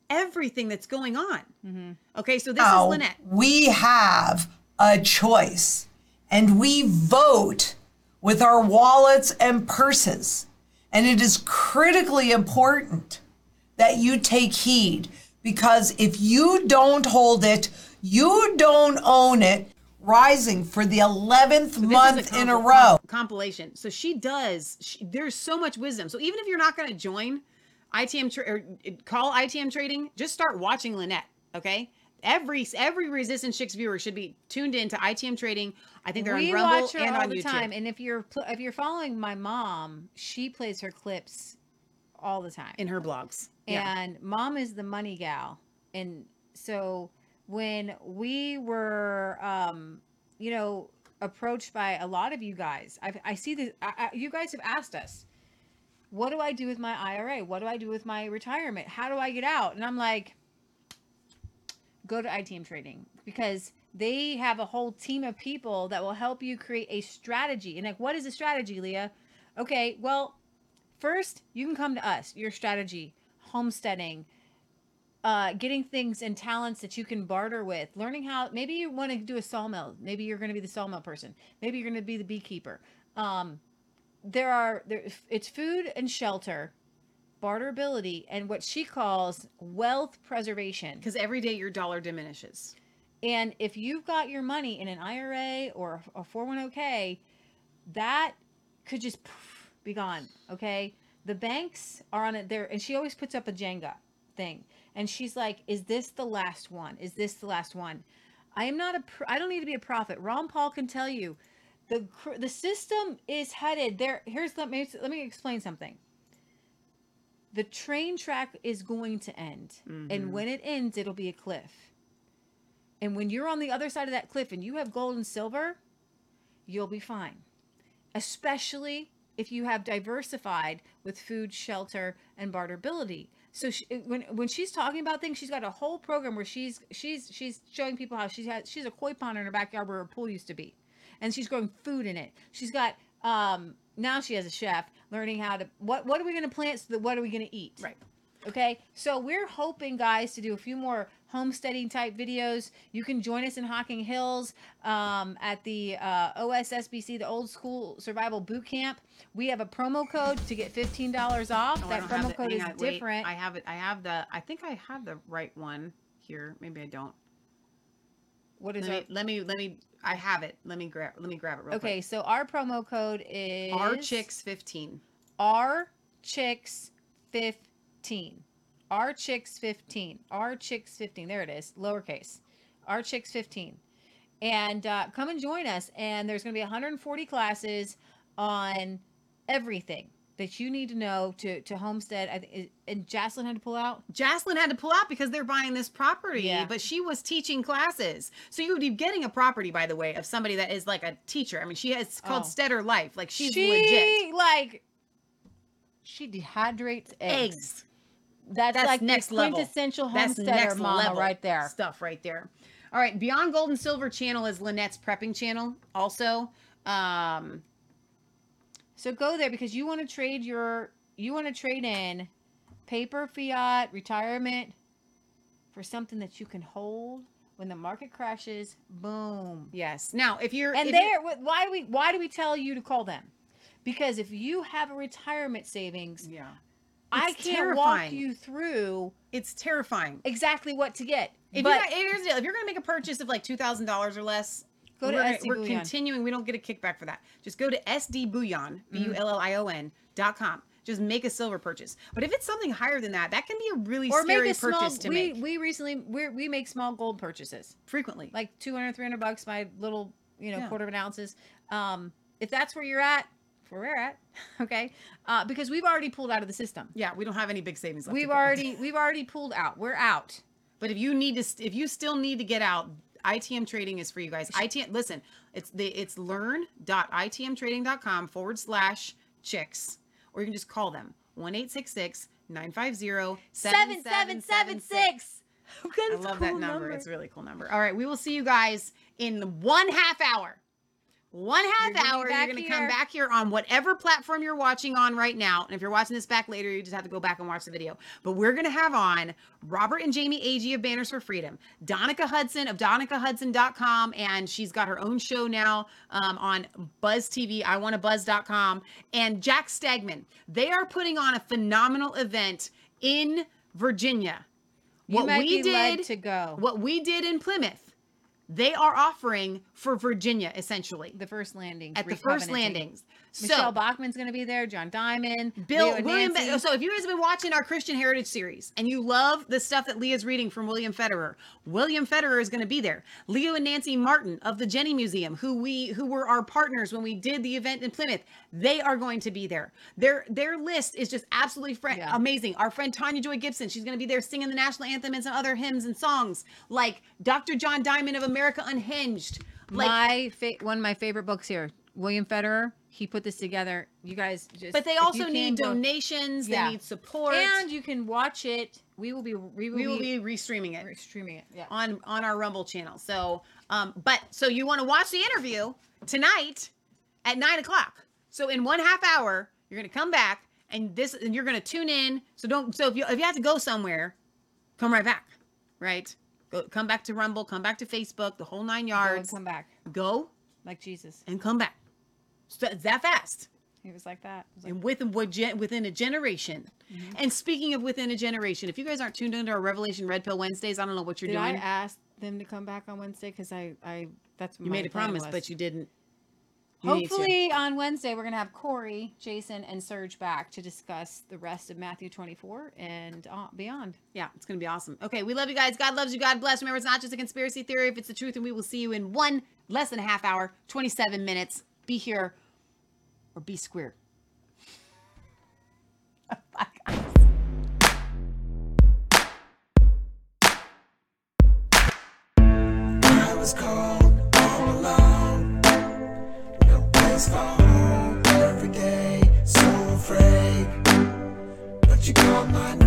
everything that's going on Mm-hmm. okay so this Now, is lynette we have a choice and we vote with our wallets and purses. And it is critically important that you take heed because if you don't hold it, you don't own it, rising for the 11th So this is month in a row. compilation. So she does. She, there's so much wisdom. So even if you're not going to join ITM tra- or uh, call ITM trading, just start watching Lynette. Okay. Every every resistance chicks viewer should be tuned in to ITM trading. I think they're we on Rumble watch her and all on the YouTube. time, and if you're pl- if you're following my mom, she plays her clips all the time in her blogs. Yeah. And mom is the money gal, and so when we were, um, you know, approached by a lot of you guys, I've, I see this. I, I, you guys have asked us, what do I do with my IRA? What do I do with my retirement? How do I get out? And I'm like, go to ITM Trading because they have a whole team of people that will help you create a strategy. And like, what is a strategy, Leah? Okay, well, first you can come to us. Your strategy, homesteading, uh, getting things and talents that you can barter with, learning how. Maybe you want to do a sawmill. Maybe you're going to be the sawmill person. Maybe you're going to be the beekeeper. Um, there are there. It's food and shelter barterability and what she calls wealth preservation. Because every day your dollar diminishes. And if you've got your money in an IRA or a 401k, that could just be gone. Okay. The banks are on it there, and she always puts up a Jenga thing, and she's like, "Is this the last one? Is this the last one?" I am not a. I don't need to be a prophet. Ron Paul can tell you, the cr- the system is headed there. Here's let me let me explain something. The train track is going to end, Mhm. and when it ends, it'll be a cliff. And when you're on the other side of that cliff and you have gold and silver, you'll be fine. Especially if you have diversified with food, shelter, and barterability. So she, when when she's talking about things, she's got a whole program where she's she's she's showing people how she has she's a koi pond in her backyard where her pool used to be, and she's growing food in it. She's got um now she has a chef learning how to what what are we going to plant so that what are we going to eat? Right. Okay, so we're hoping, guys, to do a few more homesteading type videos. You can join us in Hocking Hills um, at the uh, OSSBC, the Old School Survival Boot Camp. We have a promo code to get fifteen dollars off. Oh, that promo code is on, wait. different. I have it. I have the. I think I have the right one here. Maybe I don't. What is it? Let me. Let me. I have it. Let me grab. Let me grab it real okay, quick. so our promo code is R chicks fifteen. R chicks fifteen. R chicks fifteen. R chicks fifteen. There it is, lowercase. R chicks fifteen. And uh, come and join us. And there's going to be 140 classes on everything that you need to know to to homestead. I think and Jocelyn had to pull out. Jocelyn had to pull out because they're buying this property, Yeah. but she was teaching classes. So you would be getting a property, by the way, of somebody that is like a teacher. I mean, she has called Oh. Stetter Life. Like she's she, legit. like she dehydrates eggs. Eggs. That's, That's like next level. quintessential That's homesteader next mama level right there. Stuff right there. All right, Beyond Gold and Silver channel is Lynette's prepping channel. Also, um, So go there because you want to trade your you want to trade in paper fiat retirement for something that you can hold when the market crashes. Boom. Yes. Now, if you're and if there, you're- why do we why do we tell you to call them? Because if you have a retirement savings, yeah, I can't walk you through. It's terrifying. Exactly what to get. If but you're here's the deal. if you're gonna make a purchase of like two thousand dollars or less, Go to we're, we're continuing. We don't get a kickback for that. Just go to SD Bullion, B U L L I O N dot com. Just make a silver purchase. But if it's something higher than that, that can be a really or scary make a small. purchase to we make we recently we we make small gold purchases frequently, like 200 300 bucks by little you know Yeah. quarter of an ounces. Um, if that's where you're at, where we're at, okay, uh, because we've already pulled out of the system. Yeah, we don't have any big savings left. We've already we've already pulled out. We're out. But if you need to, if you still need to get out, ITM trading is for you guys. ITM, listen, it's the it's learn.itmtrading.com forward slash chicks, or you can just call them one eight six six nine five zero seven seven seven six. I love that number. It's a really cool number. All right, we will see you guys in one half hour. One half gonna hour. You're going to come back here on whatever platform you're watching on right now. And if you're watching this back later, you just have to go back and watch the video. But we're going to have on Robert and Jamie Agee of Banners for Freedom, Donica Hudson of DonicaHudson.com, and she's got her own show now um, on Buzz TV, I Want Buzz.com, and Jack Stegman. They are putting on a phenomenal event in Virginia. You might be led to go. What we did in Plymouth, they are offering for Virginia essentially The first landings at the first landings. Michele so Bachmann's going to be there. John Diamond, Bill Leo William. Nancy. So if you guys have been watching our Christian Heritage series and you love the stuff that Leah's reading from William Federer, William Federer is going to be there. Leo and Nancy Martin of the Jenney Museum, who we who were our partners when we did the event in Plymouth, they are going to be there. Their their list is just absolutely fr- amazing. Our friend Tanya Joy Gibson, she's going to be there singing the national anthem and some other hymns and songs like Dr. John Diamond of America Unhinged. Like my fa- one of my favorite books here, William Federer. He put this together. You guys just. But they also need go- donations. Yeah. They need support. and you can watch it. We will be. We will, we will be restreaming it streaming it. Yeah. on on our Rumble channel. So, um, but so you want to watch the interview tonight at nine o'clock. So in one half hour, you're gonna come back and this, and you're gonna tune in. So don't. So if you if you have to go somewhere, come right back. Right. Go come back to Rumble. Come back to Facebook. The whole nine Go and yards. come back Go like Jesus. and come back. So that fast. He was like that. Was like, and within within a generation. Mm-hmm. And speaking of within a generation, if you guys aren't tuned into our Revelation Red Pill Wednesdays, I don't know what you're Did I doing. ask them to come back on Wednesday? Because I, I, that's what you made a promise, was. but you didn't. You. Hopefully on Wednesday we're gonna have Corey, Jason, and Serge back to discuss the rest of Matthew 24 and uh, beyond. Yeah, it's gonna be awesome. Okay, we love you guys. God loves you. God bless. Remember, it's not just a conspiracy theory. If it's the truth, and we will see you in one less than a half hour, 27 minutes. Be here or be square. I was cold all alone. No place for home every day. So afraid. But you my.